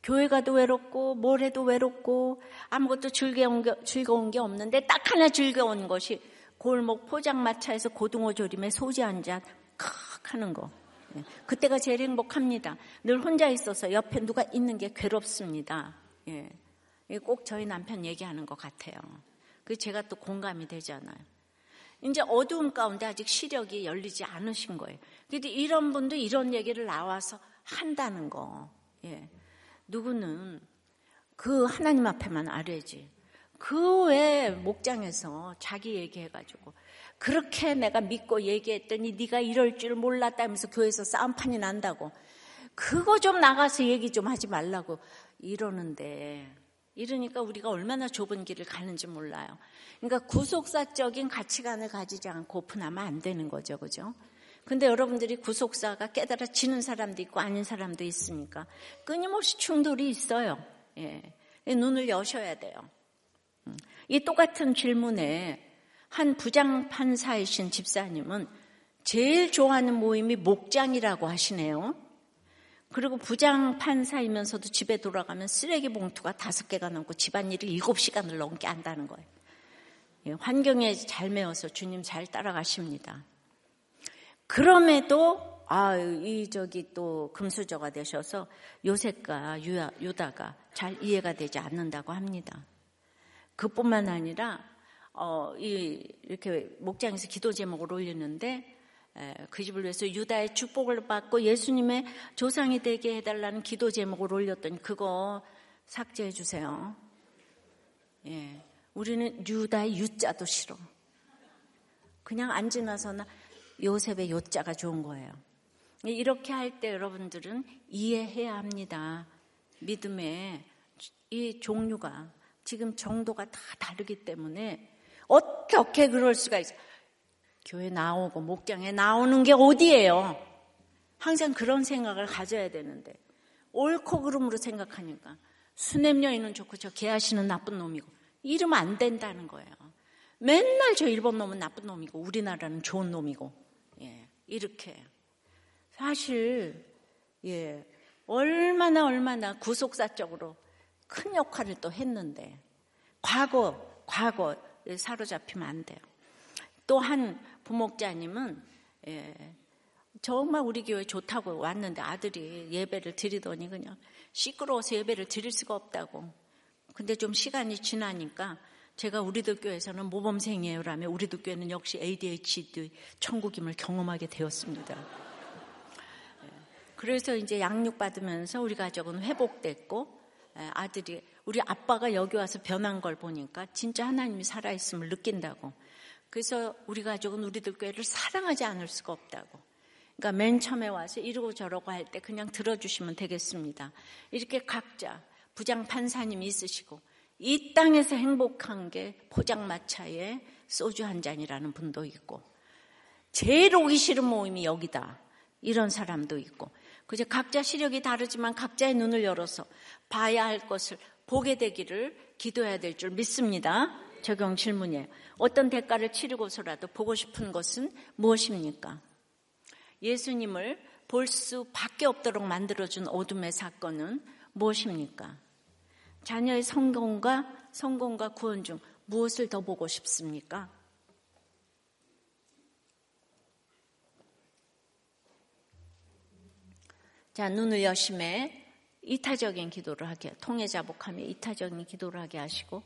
교회 가도 외롭고 뭘 해도 외롭고 아무것도 즐거운 게, 즐거운 게 없는데 딱 하나 즐거운 것이 골목 포장마차에서 고등어 조림에 소주 한 잔 칵 하는 거. 예, 그때가 제일 행복합니다. 늘 혼자 있어서 옆에 누가 있는 게 괴롭습니다. 예. 꼭 저희 남편 얘기하는 것 같아요. 그 제가 또 공감이 되잖아요. 이제 어두움 가운데 아직 시력이 열리지 않으신 거예요. 근데 이런 분도 이런 얘기를 나와서 한다는 거. 예. 누구는 그 하나님 앞에만 알아야지. 그 외에 목장에서 자기 얘기해가지고 그렇게 내가 믿고 얘기했더니 네가 이럴 줄 몰랐다면서 교회에서 싸움판이 난다고 그거 좀 나가서 얘기 좀 하지 말라고 이러는데 이러니까 우리가 얼마나 좁은 길을 가는지 몰라요. 그러니까 구속사적인 가치관을 가지지 않고 오픈하면 안 되는 거죠. 그죠? 근데 여러분들이 구속사가 깨달아지는 사람도 있고 아닌 사람도 있으니까 끊임없이 충돌이 있어요. 예. 눈을 여셔야 돼요. 음. 이 똑같은 질문에 한 부장 판사이신 집사님은 제일 좋아하는 모임이 목장이라고 하시네요. 그리고 부장 판사이면서도 집에 돌아가면 쓰레기 봉투가 다섯 개가 넘고 집안일을 일곱 시간을 넘게 한다는 거예요. 예, 환경에 잘 매어서 주님 잘 따라가십니다. 그럼에도 아, 이 저기 또 금수저가 되셔서 요셉과 유다, 유다가 잘 이해가 되지 않는다고 합니다. 그뿐만 아니라 어, 이 이렇게 목장에서 기도 제목을 올리는데 에, 그 집을 위해서 유다의 축복을 받고 예수님의 조상이 되게 해달라는 기도 제목을 올렸더니 그거 삭제해 주세요. 예, 우리는 유다의 유자도 싫어. 그냥 안 지나서나 요셉의 요자가 좋은 거예요. 이렇게 할 때 여러분들은 이해해야 합니다. 믿음의 이 종류가 지금 정도가 다 다르기 때문에 어떻게 그럴 수가 있어? 교회 나오고 목장에 나오는 게 어디예요? 항상 그런 생각을 가져야 되는데 옳고 그름으로 생각하니까 수냄 여인은 좋고 저 개하시는 나쁜 놈이고 이러면 안 된다는 거예요. 맨날 저 일본 놈은 나쁜 놈이고 우리나라는 좋은 놈이고 예, 이렇게. 사실, 예, 얼마나 얼마나 구속사적으로 큰 역할을 또 했는데, 과거, 과거 사로잡히면 안 돼요. 또한 부목자님은, 예, 정말 우리 교회 좋다고 왔는데 아들이 예배를 드리더니 그냥 시끄러워서 예배를 드릴 수가 없다고. 근데 좀 시간이 지나니까 제가 우리들 교회에서는 모범생이에요 라며 우리들 교회는 역시 ADHD 천국임을 경험하게 되었습니다. 예. 그래서 이제 양육받으면서 우리 가족은 회복됐고 예, 아들이 우리 아빠가 여기 와서 변한 걸 보니까 진짜 하나님이 살아있음을 느낀다고. 그래서 우리 가족은 우리들 교회를 사랑하지 않을 수가 없다고. 그러니까 맨 처음에 와서 이러고 저러고 할 때 그냥 들어주시면 되겠습니다. 이렇게 각자 부장 판사님이 있으시고 이 땅에서 행복한 게 포장마차에 소주 한 잔이라는 분도 있고 제일 오기 싫은 모임이 여기다 이런 사람도 있고 그저 각자 시력이 다르지만 각자의 눈을 열어서 봐야 할 것을 보게 되기를 기도해야 될 줄 믿습니다. 적용 질문이에요. 어떤 대가를 치르고서라도 보고 싶은 것은 무엇입니까? 예수님을 볼 수밖에 없도록 만들어준 어둠의 사건은 무엇입니까? 자녀의 성공과 성공과 구원 중 무엇을 더 보고 싶습니까? 자, 눈을 여심해 이타적인 기도를 하게, 통해 자복하며 이타적인 기도를 하게 하시고,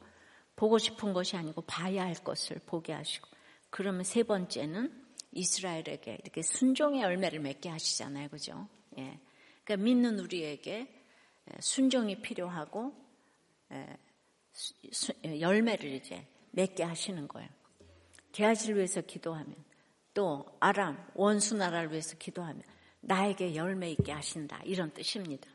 보고 싶은 것이 아니고 봐야 할 것을 보게 하시고, 그러면 세 번째는 이스라엘에게 이렇게 순종의 열매를 맺게 하시잖아요. 그죠? 예. 그러니까 믿는 우리에게 순종이 필요하고, 열매를 이제 맺게 하시는 거예요. 개아지를 위해서 기도하면, 또 아람, 원수 나라를 위해서 기도하면, 나에게 열매 있게 하신다. 이런 뜻입니다.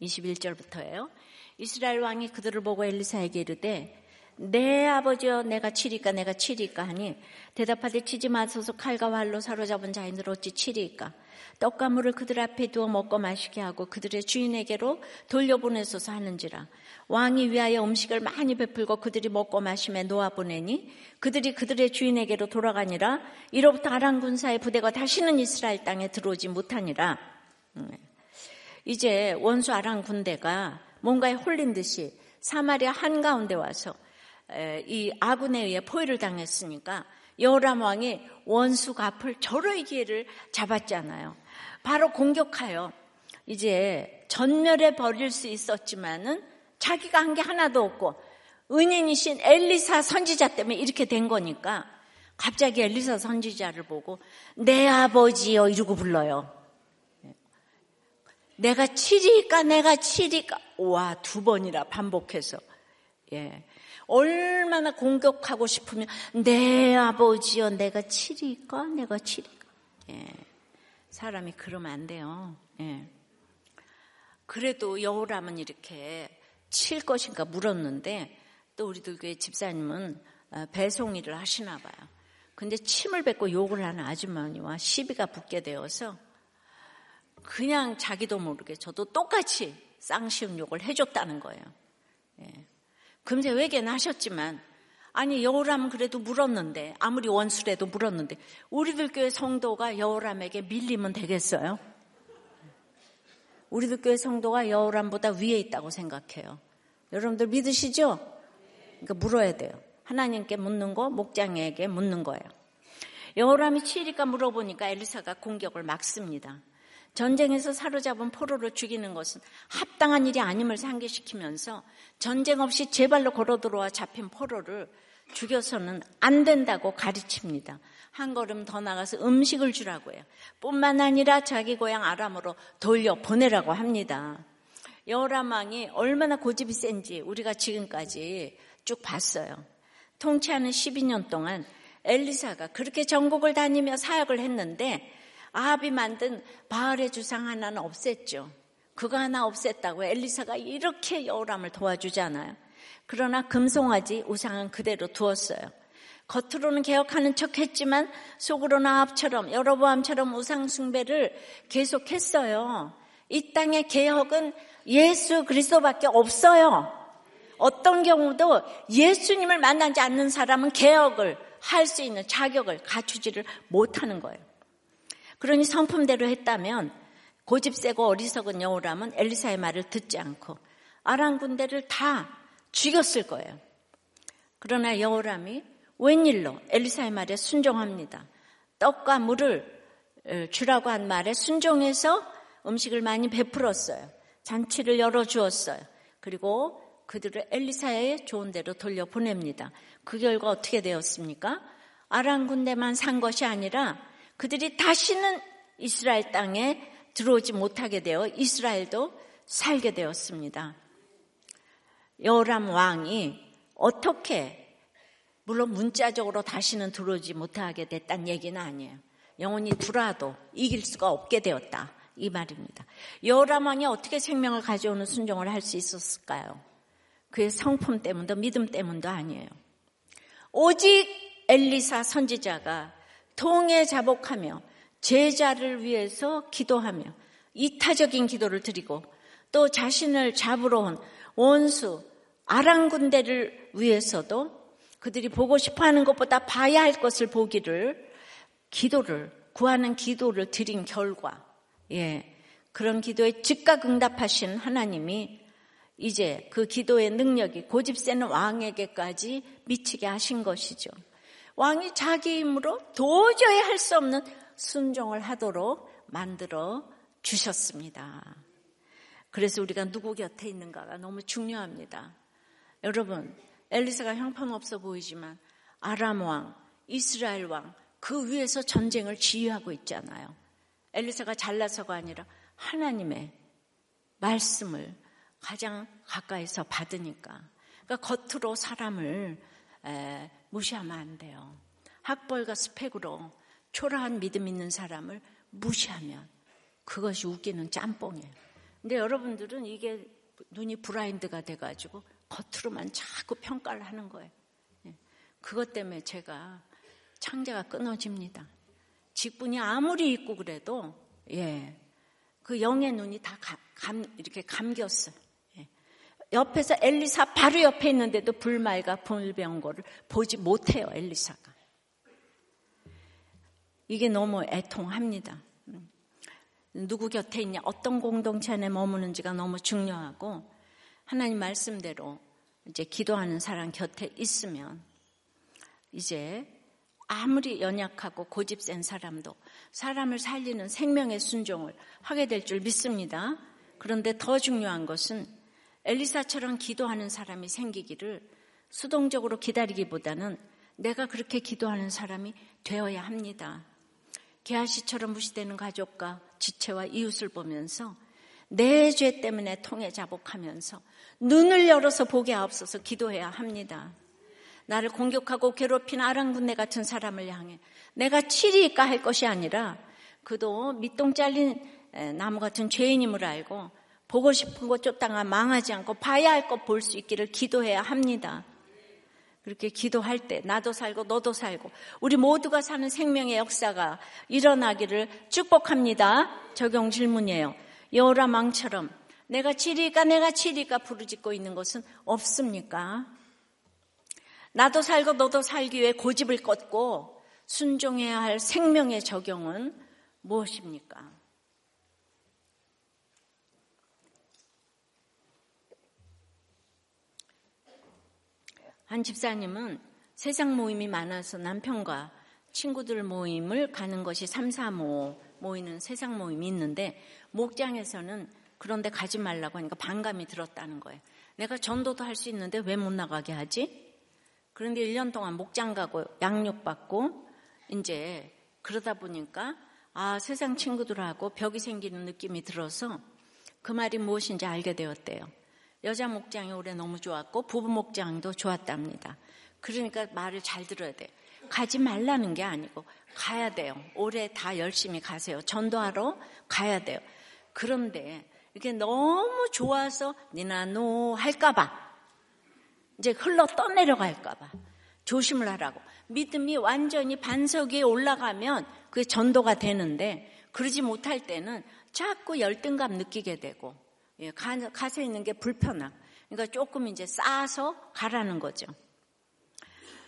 21절부터예요. 이스라엘 왕이 그들을 보고 엘리사에게 이르되 내 아버지여 내가 치리까 내가 치리까 하니 대답하되 치지 마소서 칼과 활로 사로잡은 자인들 어찌 치리까? 떡과 물을 그들 앞에 두어 먹고 마시게 하고 그들의 주인에게로 돌려보내소서 하는지라. 왕이 위하여 음식을 많이 베풀고 그들이 먹고 마심에 놓아보내니 그들이 그들의 주인에게로 돌아가니라. 이로부터 아랑 군사의 부대가 다시는 이스라엘 땅에 들어오지 못하니라. 음. 이제 원수 아랑 군대가 뭔가에 홀린 듯이 사마리아 한가운데 와서 이 아군에 의해 포위를 당했으니까 여호람 왕이 원수 갚을 절호의 기회를 잡았잖아요. 바로 공격하여 이제 전멸해 버릴 수 있었지만은 자기가 한 게 하나도 없고 은인이신 엘리사 선지자 때문에 이렇게 된 거니까 갑자기 엘리사 선지자를 보고 내 아버지여 이러고 불러요. 내가 치리까 내가 치리까 와 두 번이라 반복해서 예 얼마나 공격하고 싶으면 내 아버지여 내가 치리까 내가 치리까 예. 사람이 그러면 안 돼요. 예. 그래도 여호람은 이렇게 칠 것인가 물었는데 또 우리들 교회 집사님은 어, 배송 일을 하시나 봐요. 근데 침을 뱉고 욕을 하는 아주머니와 시비가 붙게 되어서 그냥 자기도 모르게 저도 똑같이 쌍시음 욕을 해줬다는 거예요. 예. 금세 외계는 하셨지만 아니 여호람은 그래도 물었는데 아무리 원수래도 물었는데 우리들 교회 성도가 여호람에게 밀리면 되겠어요? 우리들 교회 성도가 여호람보다 위에 있다고 생각해요. 여러분들 믿으시죠? 그러니까 물어야 돼요. 하나님께 묻는 거, 목장에게 묻는 거예요. 여호람이 치리까 물어보니까 엘리사가 공격을 막습니다. 전쟁에서 사로잡은 포로를 죽이는 것은 합당한 일이 아님을 상기시키면서 전쟁 없이 제 발로 걸어 들어와 잡힌 포로를 죽여서는 안 된다고 가르칩니다. 한 걸음 더 나가서 음식을 주라고 해요. 뿐만 아니라 자기 고향 아람으로 돌려 보내라고 합니다. 여호람 왕이 얼마나 고집이 센지 우리가 지금까지 쭉 봤어요. 통치하는 12년 동안 엘리사가 그렇게 전국을 다니며 사역을 했는데 아합이 만든 바알의 주상 하나는 없앴죠. 그거 하나 없앴다고 엘리사가 이렇게 여호람을 도와주잖아요. 그러나 금송아지 우상은 그대로 두었어요. 겉으로는 개혁하는 척 했지만 속으로는 아합처럼 여러보암처럼 우상 숭배를 계속했어요. 이 땅의 개혁은 예수 그리스도밖에 없어요. 어떤 경우도 예수님을 만나지 않는 사람은 개혁을 할 수 있는 자격을 갖추지를 못하는 거예요. 그러니 성품대로 했다면 고집 세고 어리석은 여우라면 엘리사의 말을 듣지 않고 아랑 군대를 다 죽였을 거예요. 그러나 여호람이 웬일로 엘리사의 말에 순종합니다. 떡과 물을 주라고 한 말에 순종해서 음식을 많이 베풀었어요. 잔치를 열어주었어요. 그리고 그들을 엘리사의 좋은 대로 돌려보냅니다. 그 결과 어떻게 되었습니까? 아랑 군대만 산 것이 아니라 그들이 다시는 이스라엘 땅에 들어오지 못하게 되어 이스라엘도 살게 되었습니다. 여람 왕이 어떻게 물론 문자적으로 다시는 들어오지 못하게 됐다는 얘기는 아니에요. 영원히 들어와도 이길 수가 없게 되었다. 이 말입니다. 여람 왕이 어떻게 생명을 가져오는 순종을 할 수 있었을까요? 그의 성품 때문도 믿음 때문도 아니에요. 오직 엘리사 선지자가 통에 자복하며 제자를 위해서 기도하며 이타적인 기도를 드리고 또 자신을 잡으러 온 원수 아랑군대를 위해서도 그들이 보고 싶어 하는 것보다 봐야 할 것을 보기를 기도를 구하는 기도를 드린 결과 예. 그런 기도에 즉각 응답하신 하나님이 이제 그 기도의 능력이 고집세는 왕에게까지 미치게 하신 것이죠. 왕이 자기 힘으로 도저히 할 수 없는 순종을 하도록 만들어 주셨습니다. 그래서 우리가 누구 곁에 있는가가 너무 중요합니다. 여러분, 엘리사가 형편없어 보이지만 아람 왕, 이스라엘 왕, 그 위에서 전쟁을 지휘하고 있잖아요. 엘리사가 잘나서가 아니라 하나님의 말씀을 가장 가까이서 받으니까. 그러니까 겉으로 사람을 무시하면 안 돼요. 학벌과 스펙으로 초라한 믿음 있는 사람을 무시하면 그것이 웃기는 짬뽕이에요. 근데 여러분들은 이게 눈이 브라인드가 돼가지고 겉으로만 자꾸 평가를 하는 거예요. 예. 그것 때문에 제가 창자가 끊어집니다. 직분이 아무리 있고 그래도 예, 그 영의 눈이 다 감, 이렇게 감겼어요. 예. 옆에서 엘리사 바로 옆에 있는데도 불말과 불병거를 보지 못해요, 엘리사가. 이게 너무 애통합니다. 음. 누구 곁에 있냐, 어떤 공동체 안에 머무는지가 너무 중요하고 하나님 말씀대로 이제 기도하는 사람 곁에 있으면 이제 아무리 연약하고 고집 센 사람도 사람을 살리는 생명의 순종을 하게 될 줄 믿습니다. 그런데 더 중요한 것은 엘리사처럼 기도하는 사람이 생기기를 수동적으로 기다리기보다는 내가 그렇게 기도하는 사람이 되어야 합니다. 게하시처럼 무시되는 가족과 지체와 이웃을 보면서 내 죄 때문에 통해 자복하면서 눈을 열어서 보게 앞서서 기도해야 합니다. 나를 공격하고 괴롭힌 아랑군네 같은 사람을 향해 내가 치리까 할 것이 아니라 그도 밑동 잘린 나무 같은 죄인임을 알고 보고 싶은 것 쫓다가 망하지 않고 봐야 할 것 볼 수 있기를 기도해야 합니다. 그렇게 기도할 때 나도 살고 너도 살고 우리 모두가 사는 생명의 역사가 일어나기를 축복합니다. 적용 질문이에요. 여호라망처럼 내가 치리까 내가 치리까 부르짖고 있는 것은 없습니까? 나도 살고 너도 살기 위해 고집을 꺾고 순종해야 할 생명의 적용은 무엇입니까? 한 집사님은 세상 모임이 많아서 남편과 친구들 모임을 가는 것이 3, 4, 5 모이는 세상 모임이 있는데 목장에서는 그런데 가지 말라고 하니까 반감이 들었다는 거예요. 내가 전도도 할 수 있는데 왜 못 나가게 하지? 그런데 1년 동안 목장 가고 양육 받고 이제 그러다 보니까 아, 세상 친구들하고 벽이 생기는 느낌이 들어서 그 말이 무엇인지 알게 되었대요. 여자 목장이 올해 너무 좋았고 부부 목장도 좋았답니다. 그러니까 말을 잘 들어야 돼. 가지 말라는 게 아니고 가야 돼요. 올해 다 열심히 가세요. 전도하러 가야 돼요. 그런데 이게 너무 좋아서 니나노 할까봐 이제 흘러 떠내려갈까봐 조심을 하라고. 믿음이 완전히 반석 위에 올라가면 그게 전도가 되는데 그러지 못할 때는 자꾸 열등감 느끼게 되고 예, 가서 있는 게 불편함. 그러니까 조금 이제 쌓아서 가라는 거죠.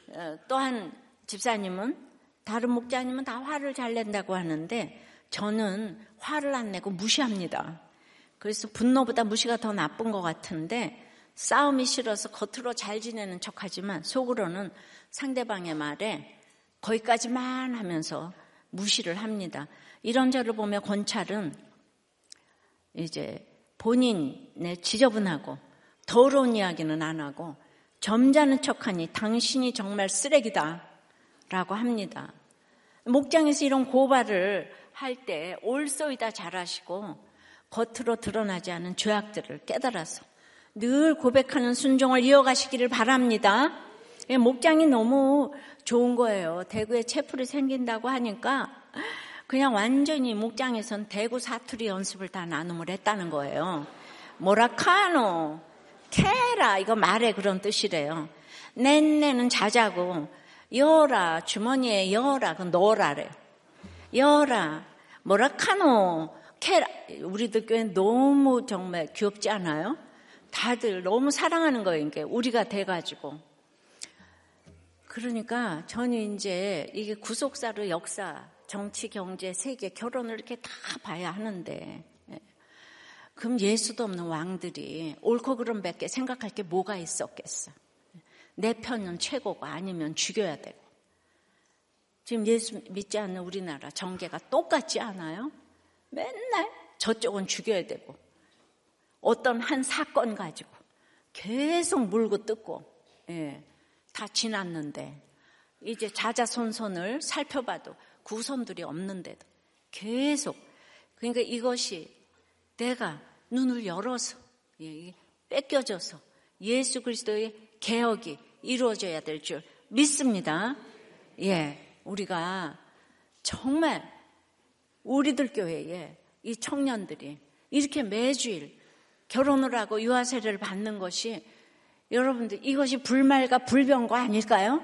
어, 또한 집사님은 다른 목자님은 다 화를 잘 낸다고 하는데 저는 화를 안 내고 무시합니다. 그래서 분노보다 무시가 더 나쁜 것 같은데 싸움이 싫어서 겉으로 잘 지내는 척 하지만 속으로는 상대방의 말에 거기까지만 하면서 무시를 합니다. 이런 저를 보며 권찰은 이제 본인의 지저분하고 더러운 이야기는 안 하고 점잖은 척하니 당신이 정말 쓰레기다 라고 합니다. 목장에서 이런 고발을 할 때 올소이다 잘하시고 겉으로 드러나지 않은 죄악들을 깨달아서 늘 고백하는 순종을 이어가시기를 바랍니다. 예, 목장이 너무 좋은 거예요. 대구에 채플이 생긴다고 하니까 그냥 완전히 목장에선 대구 사투리 연습을 다 나눔을 했다는 거예요. 모라카노, 케라 이거 말에 그런 뜻이래요. 낸내는 자자고 여라 주머니에 여라 그 넣어라래. 여라 뭐라카노 캐라 우리들 교회 너무 정말 귀엽지 않아요? 다들 너무 사랑하는 거예요. 이게 우리가 돼가지고. 그러니까 저는 이제 이게 구속사로 역사, 정치, 경제, 세계, 결혼을 이렇게 다 봐야 하는데, 예. 그럼 예수도 없는 왕들이 옳고 그름 밖에 생각할 게 뭐가 있었겠어? 내 편은 최고고 아니면 죽여야 되고. 지금 예수 믿지 않는 우리나라 정계가 똑같지 않아요? 맨날 저쪽은 죽여야 되고, 어떤 한 사건 가지고 계속 물고 뜯고, 예, 다 지났는데, 이제 자자손손을 살펴봐도 구손들이 없는데도 계속, 그러니까 이것이 내가 눈을 열어서, 예, 뺏겨져서 예수 그리스도의 개혁이 이루어져야 될 줄 믿습니다. 예, 우리가 정말 우리들 교회에 이 청년들이 이렇게 매주일 결혼을 하고 유아 세례를 받는 것이 여러분들 이것이 불말과 불병거 아닐까요?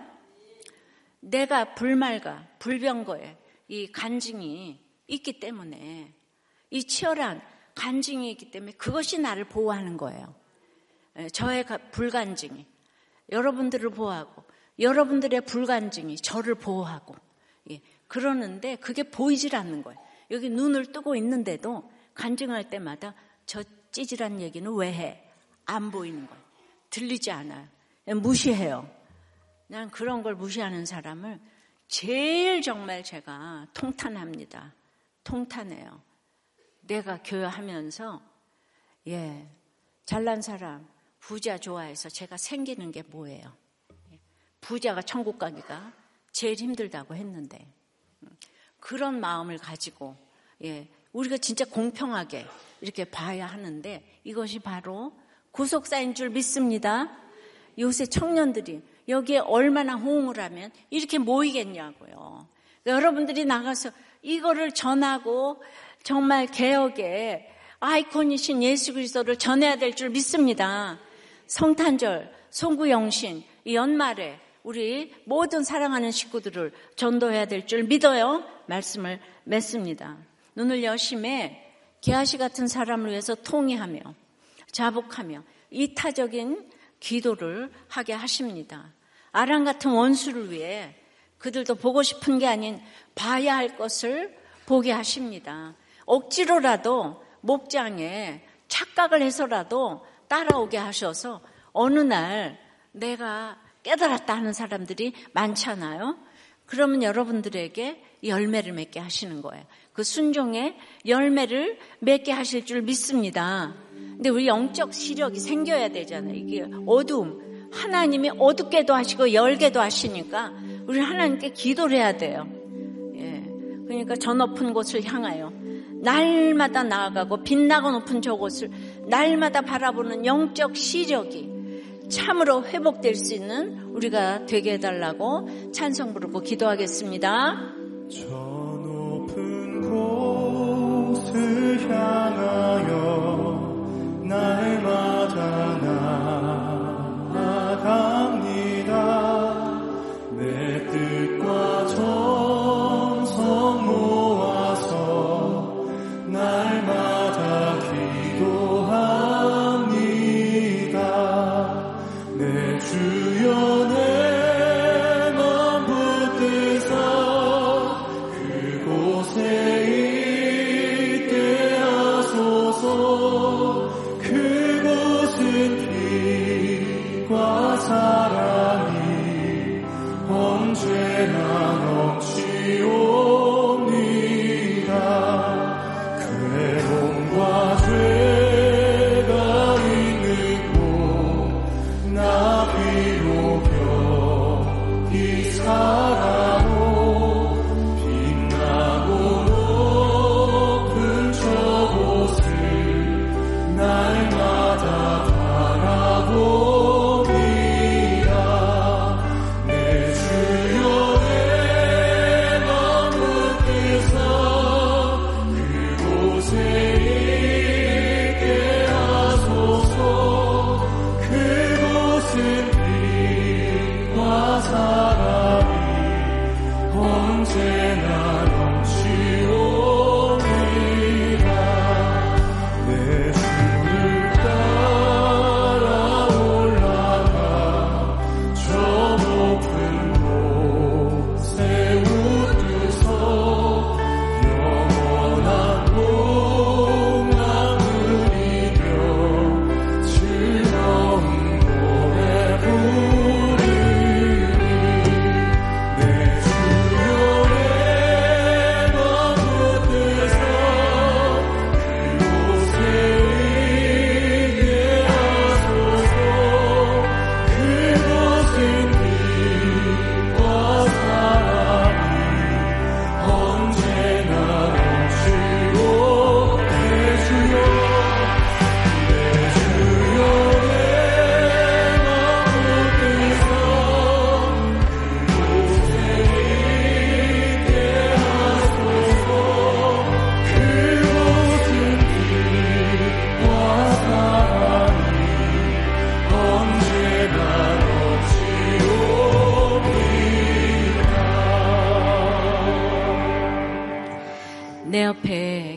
내가 불말과 불병거에 이 간증이 있기 때문에 이 치열한 간증이 있기 때문에 그것이 나를 보호하는 거예요. 예, 저의 불간증이 여러분들을 보호하고 여러분들의 불간증이 저를 보호하고 예, 그러는데 그게 보이질 않는 거예요. 여기 눈을 뜨고 있는데도 간증할 때마다 저 찌질한 얘기는 왜 해? 안 보이는 거예요. 들리지 않아요. 무시해요. 난 그런 걸 무시하는 사람을 제일 정말 제가 통탄합니다. 통탄해요. 내가 교회하면서 예 잘난 사람 부자 좋아해서 제가 생기는 게 뭐예요? 부자가 천국 가기가 제일 힘들다고 했는데 그런 마음을 가지고 예 우리가 진짜 공평하게 이렇게 봐야 하는데 이것이 바로 구속사인 줄 믿습니다. 요새 청년들이 여기에 얼마나 호응을 하면 이렇게 모이겠냐고요. 여러분들이 나가서 이거를 전하고 정말 개혁의 아이콘이신 예수 그리스도를 전해야 될 줄 믿습니다. 성탄절, 송구영신, 연말에 우리 모든 사랑하는 식구들을 전도해야 될 줄 믿어요. 말씀을 맺습니다. 눈을 여심해 게하시 같은 사람을 위해서 통의하며 자복하며 이타적인 기도를 하게 하십니다. 아랑 같은 원수를 위해 그들도 보고 싶은 게 아닌 봐야 할 것을 보게 하십니다. 억지로라도 목장에 착각을 해서라도 따라오게 하셔서 어느 날 내가 깨달았다 하는 사람들이 많잖아요. 그러면 여러분들에게 열매를 맺게 하시는 거예요. 그 순종의 열매를 맺게 하실 줄 믿습니다. 근데 우리 영적 시력이 생겨야 되잖아요. 이게 어두움. 하나님이 어둡게도 하시고 열게도 하시니까 우리 하나님께 기도를 해야 돼요. 예. 그러니까 저 높은 곳을 향하여 날마다 나아가고 빛나고 높은 저곳을 날마다 바라보는 영적 시력이 참으로 회복될 수 있는 우리가 되게 해달라고 찬성 부르고 기도하겠습니다.
곳을 향하여 날마다 나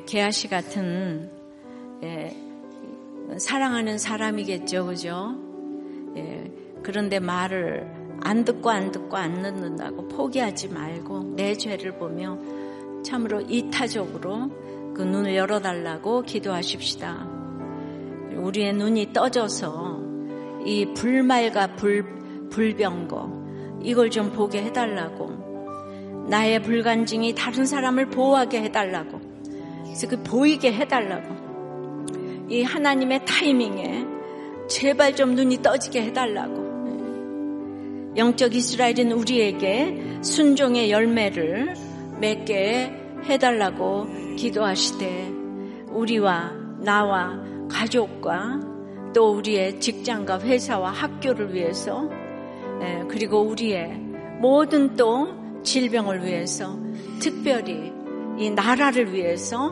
개아씨 같은 예, 사랑하는 사람이겠죠, 그죠? 예, 그런데 말을 안 듣고 안 듣고 안 듣는다고 포기하지 말고 내 죄를 보며 참으로 이타적으로 그 눈을 열어달라고 기도하십시다. 우리의 눈이 떠져서 이 불말과 불, 불병거 이걸 좀 보게 해달라고 나의 불간증이 다른 사람을 보호하게 해달라고 그래서 그 보이게 해달라고. 이 하나님의 타이밍에 제발 좀 눈이 떠지게 해달라고. 영적 이스라엘인 우리에게 순종의 열매를 맺게 해달라고 기도하시되 우리와 나와 가족과 또 우리의 직장과 회사와 학교를 위해서 그리고 우리의 모든 또 질병을 위해서 특별히 이 나라를 위해서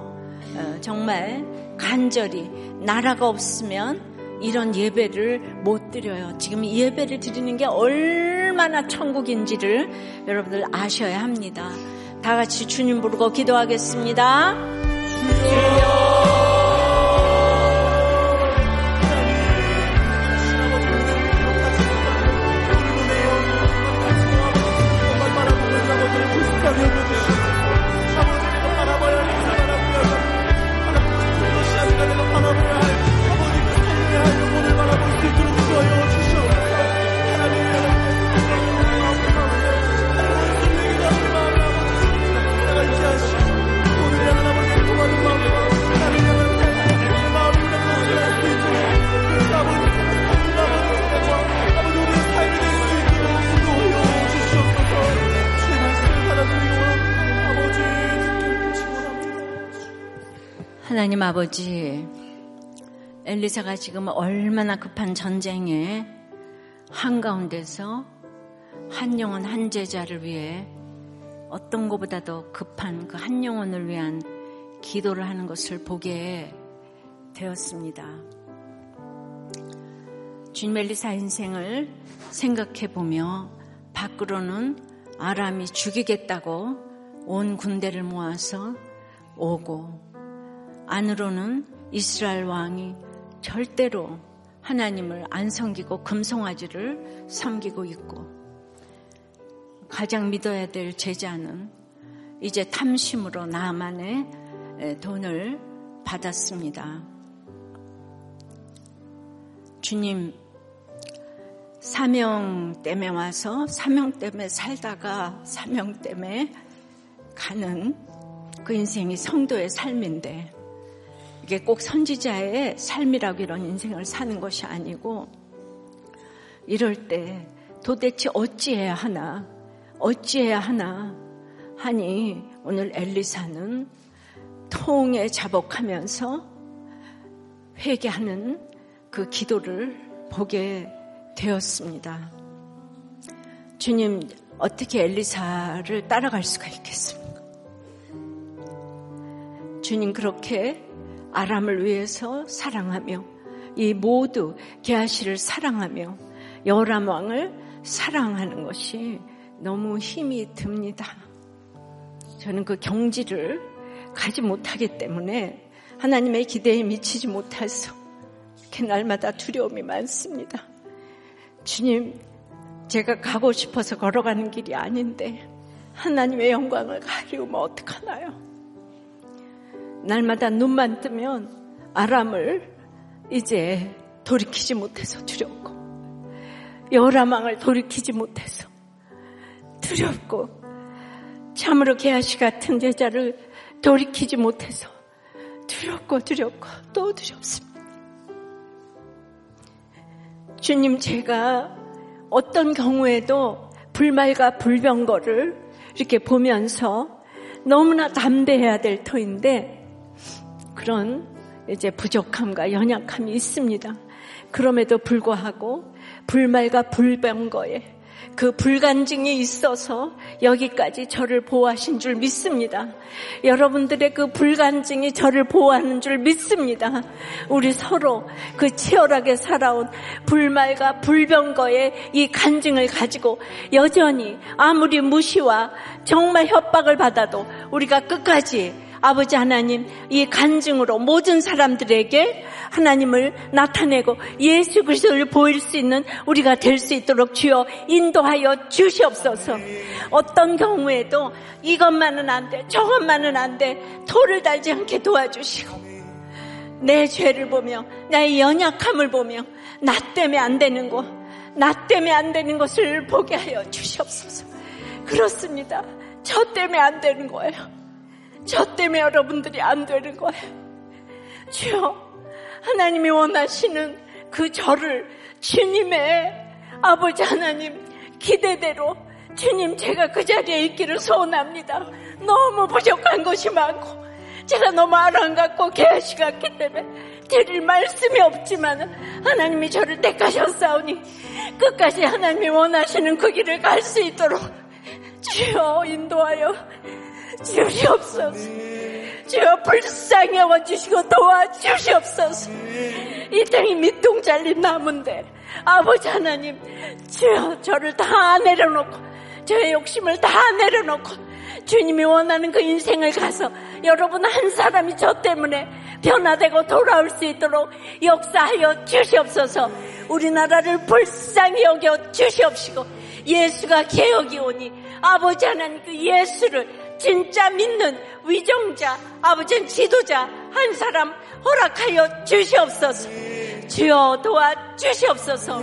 어, 정말 간절히 나라가 없으면 이런 예배를 못 드려요. 지금 예배를 드리는 게 얼마나 천국인지를 여러분들 아셔야 합니다. 다 같이 주님 부르고 기도하겠습니다. 하나님 아버지, 엘리사가 지금 얼마나 급한 전쟁에 한가운데서 한 영혼 한 제자를 위해 어떤 것보다도 급한 그 한 영혼을 위한 기도를 하는 것을 보게 되었습니다. 주님 엘리사 인생을 생각해 보며 밖으로는 아람이 죽이겠다고 온 군대를 모아서 오고 안으로는 이스라엘 왕이 절대로 하나님을 안 섬기고 금송아지를 섬기고 있고 가장 믿어야 될 제자는 이제 탐심으로 나만의 돈을 받았습니다. 주님, 사명 때문에 와서 사명 때문에 살다가 사명 때문에 가는 그 인생이 성도의 삶인데 이게 꼭 선지자의 삶이라고 이런 인생을 사는 것이 아니고 이럴 때 도대체 어찌해야 하나 어찌해야 하나 하니 오늘 엘리사는 통에 자복하면서 회개하는 그 기도를 보게 되었습니다. 주님 어떻게 엘리사를 따라갈 수가 있겠습니까? 주님 그렇게 아람을 위해서 사랑하며 이 모두 게하시를 사랑하며 여람 왕을 사랑하는 것이 너무 힘이 듭니다. 저는 그 경지를 가지 못하기 때문에 하나님의 기대에 미치지 못해서 이렇게 날마다 두려움이 많습니다. 주님, 제가 가고 싶어서 걸어가는 길이 아닌데 하나님의 영광을 가리우면 어떡하나요? 날마다 눈만 뜨면 아람을 이제 돌이키지 못해서 두렵고 여라망을 돌이키지 못해서 두렵고 참으로 개아시 같은 제자를 돌이키지 못해서 두렵고 두렵고 또 두렵습니다. 주님 제가 어떤 경우에도 불말과 불병거를 이렇게 보면서 너무나 담대해야 될 터인데 그런 이제 부족함과 연약함이 있습니다. 그럼에도 불구하고 불말과 불병거에 그 불간증이 있어서 여기까지 저를 보호하신 줄 믿습니다. 여러분들의 그 불간증이 저를 보호하는 줄 믿습니다. 우리 서로 그 치열하게 살아온 불말과 불병거의 이 간증을 가지고 여전히 아무리 무시와 정말 협박을 받아도 우리가 끝까지 아버지 하나님 이 간증으로 모든 사람들에게 하나님을 나타내고 예수 그리스도를 보일 수 있는 우리가 될 수 있도록 주여 인도하여 주시옵소서. 어떤 경우에도 이것만은 안 돼, 저것만은 안 돼, 토를 달지 않게 도와주시고 내 죄를 보며 나의 연약함을 보며 나 때문에 안 되는 거, 나 때문에 안 되는 것을 보게 하여 주시옵소서. 그렇습니다. 저 때문에 안 되는 거예요. 저 때문에 여러분들이 안 되는 거예요. 주여, 하나님이 원하시는 그 저를 주님의 아버지 하나님 기대대로 주님 제가 그 자리에 있기를 소원합니다. 너무 부족한 것이 많고 제가 너무 아랑같고 개시 같기 때문에 드릴 말씀이 없지만 하나님이 저를 택하셨사오니 끝까지 하나님이 원하시는 그 길을 갈 수 있도록 주여 인도하여 주시옵소서. 주여 불쌍히 여겨주시고 도와주시옵소서. 이 땅이 밑동 잘린 나무인데 아버지 하나님 주여 저를 다 내려놓고 저의 욕심을 다 내려놓고 주님이 원하는 그 인생을 가서 여러분 한 사람이 저 때문에 변화되고 돌아올 수 있도록 역사하여 주시옵소서. 우리나라를 불쌍히 여겨 주시옵시고 예수가 개혁이 오니 아버지 하나님 그 예수를 진짜 믿는 위정자 아버지 지도자 한 사람 허락하여 주시옵소서. 주여 도와 주시옵소서.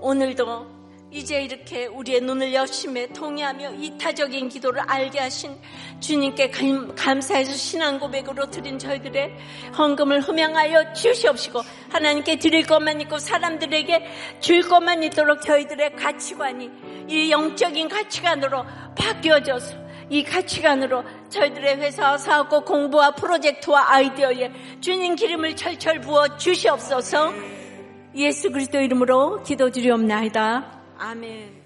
오늘도 이제 이렇게 우리의 눈을 여심에 통해하며 이타적인 기도를 알게 하신 주님께 감사해서 신앙 고백으로 드린 저희들의 헌금을 흠양하여 주시옵시고 하나님께 드릴 것만 있고 사람들에게 줄 것만 있도록 저희들의 가치관이 이 영적인 가치관으로 바뀌어져서 이 가치관으로 저희들의 회사 사업과 공부와 프로젝트와 아이디어에 주님 기름을 철철 부어 주시옵소서 예수 그리스도 이름으로 기도 드리옵나이다. 아멘.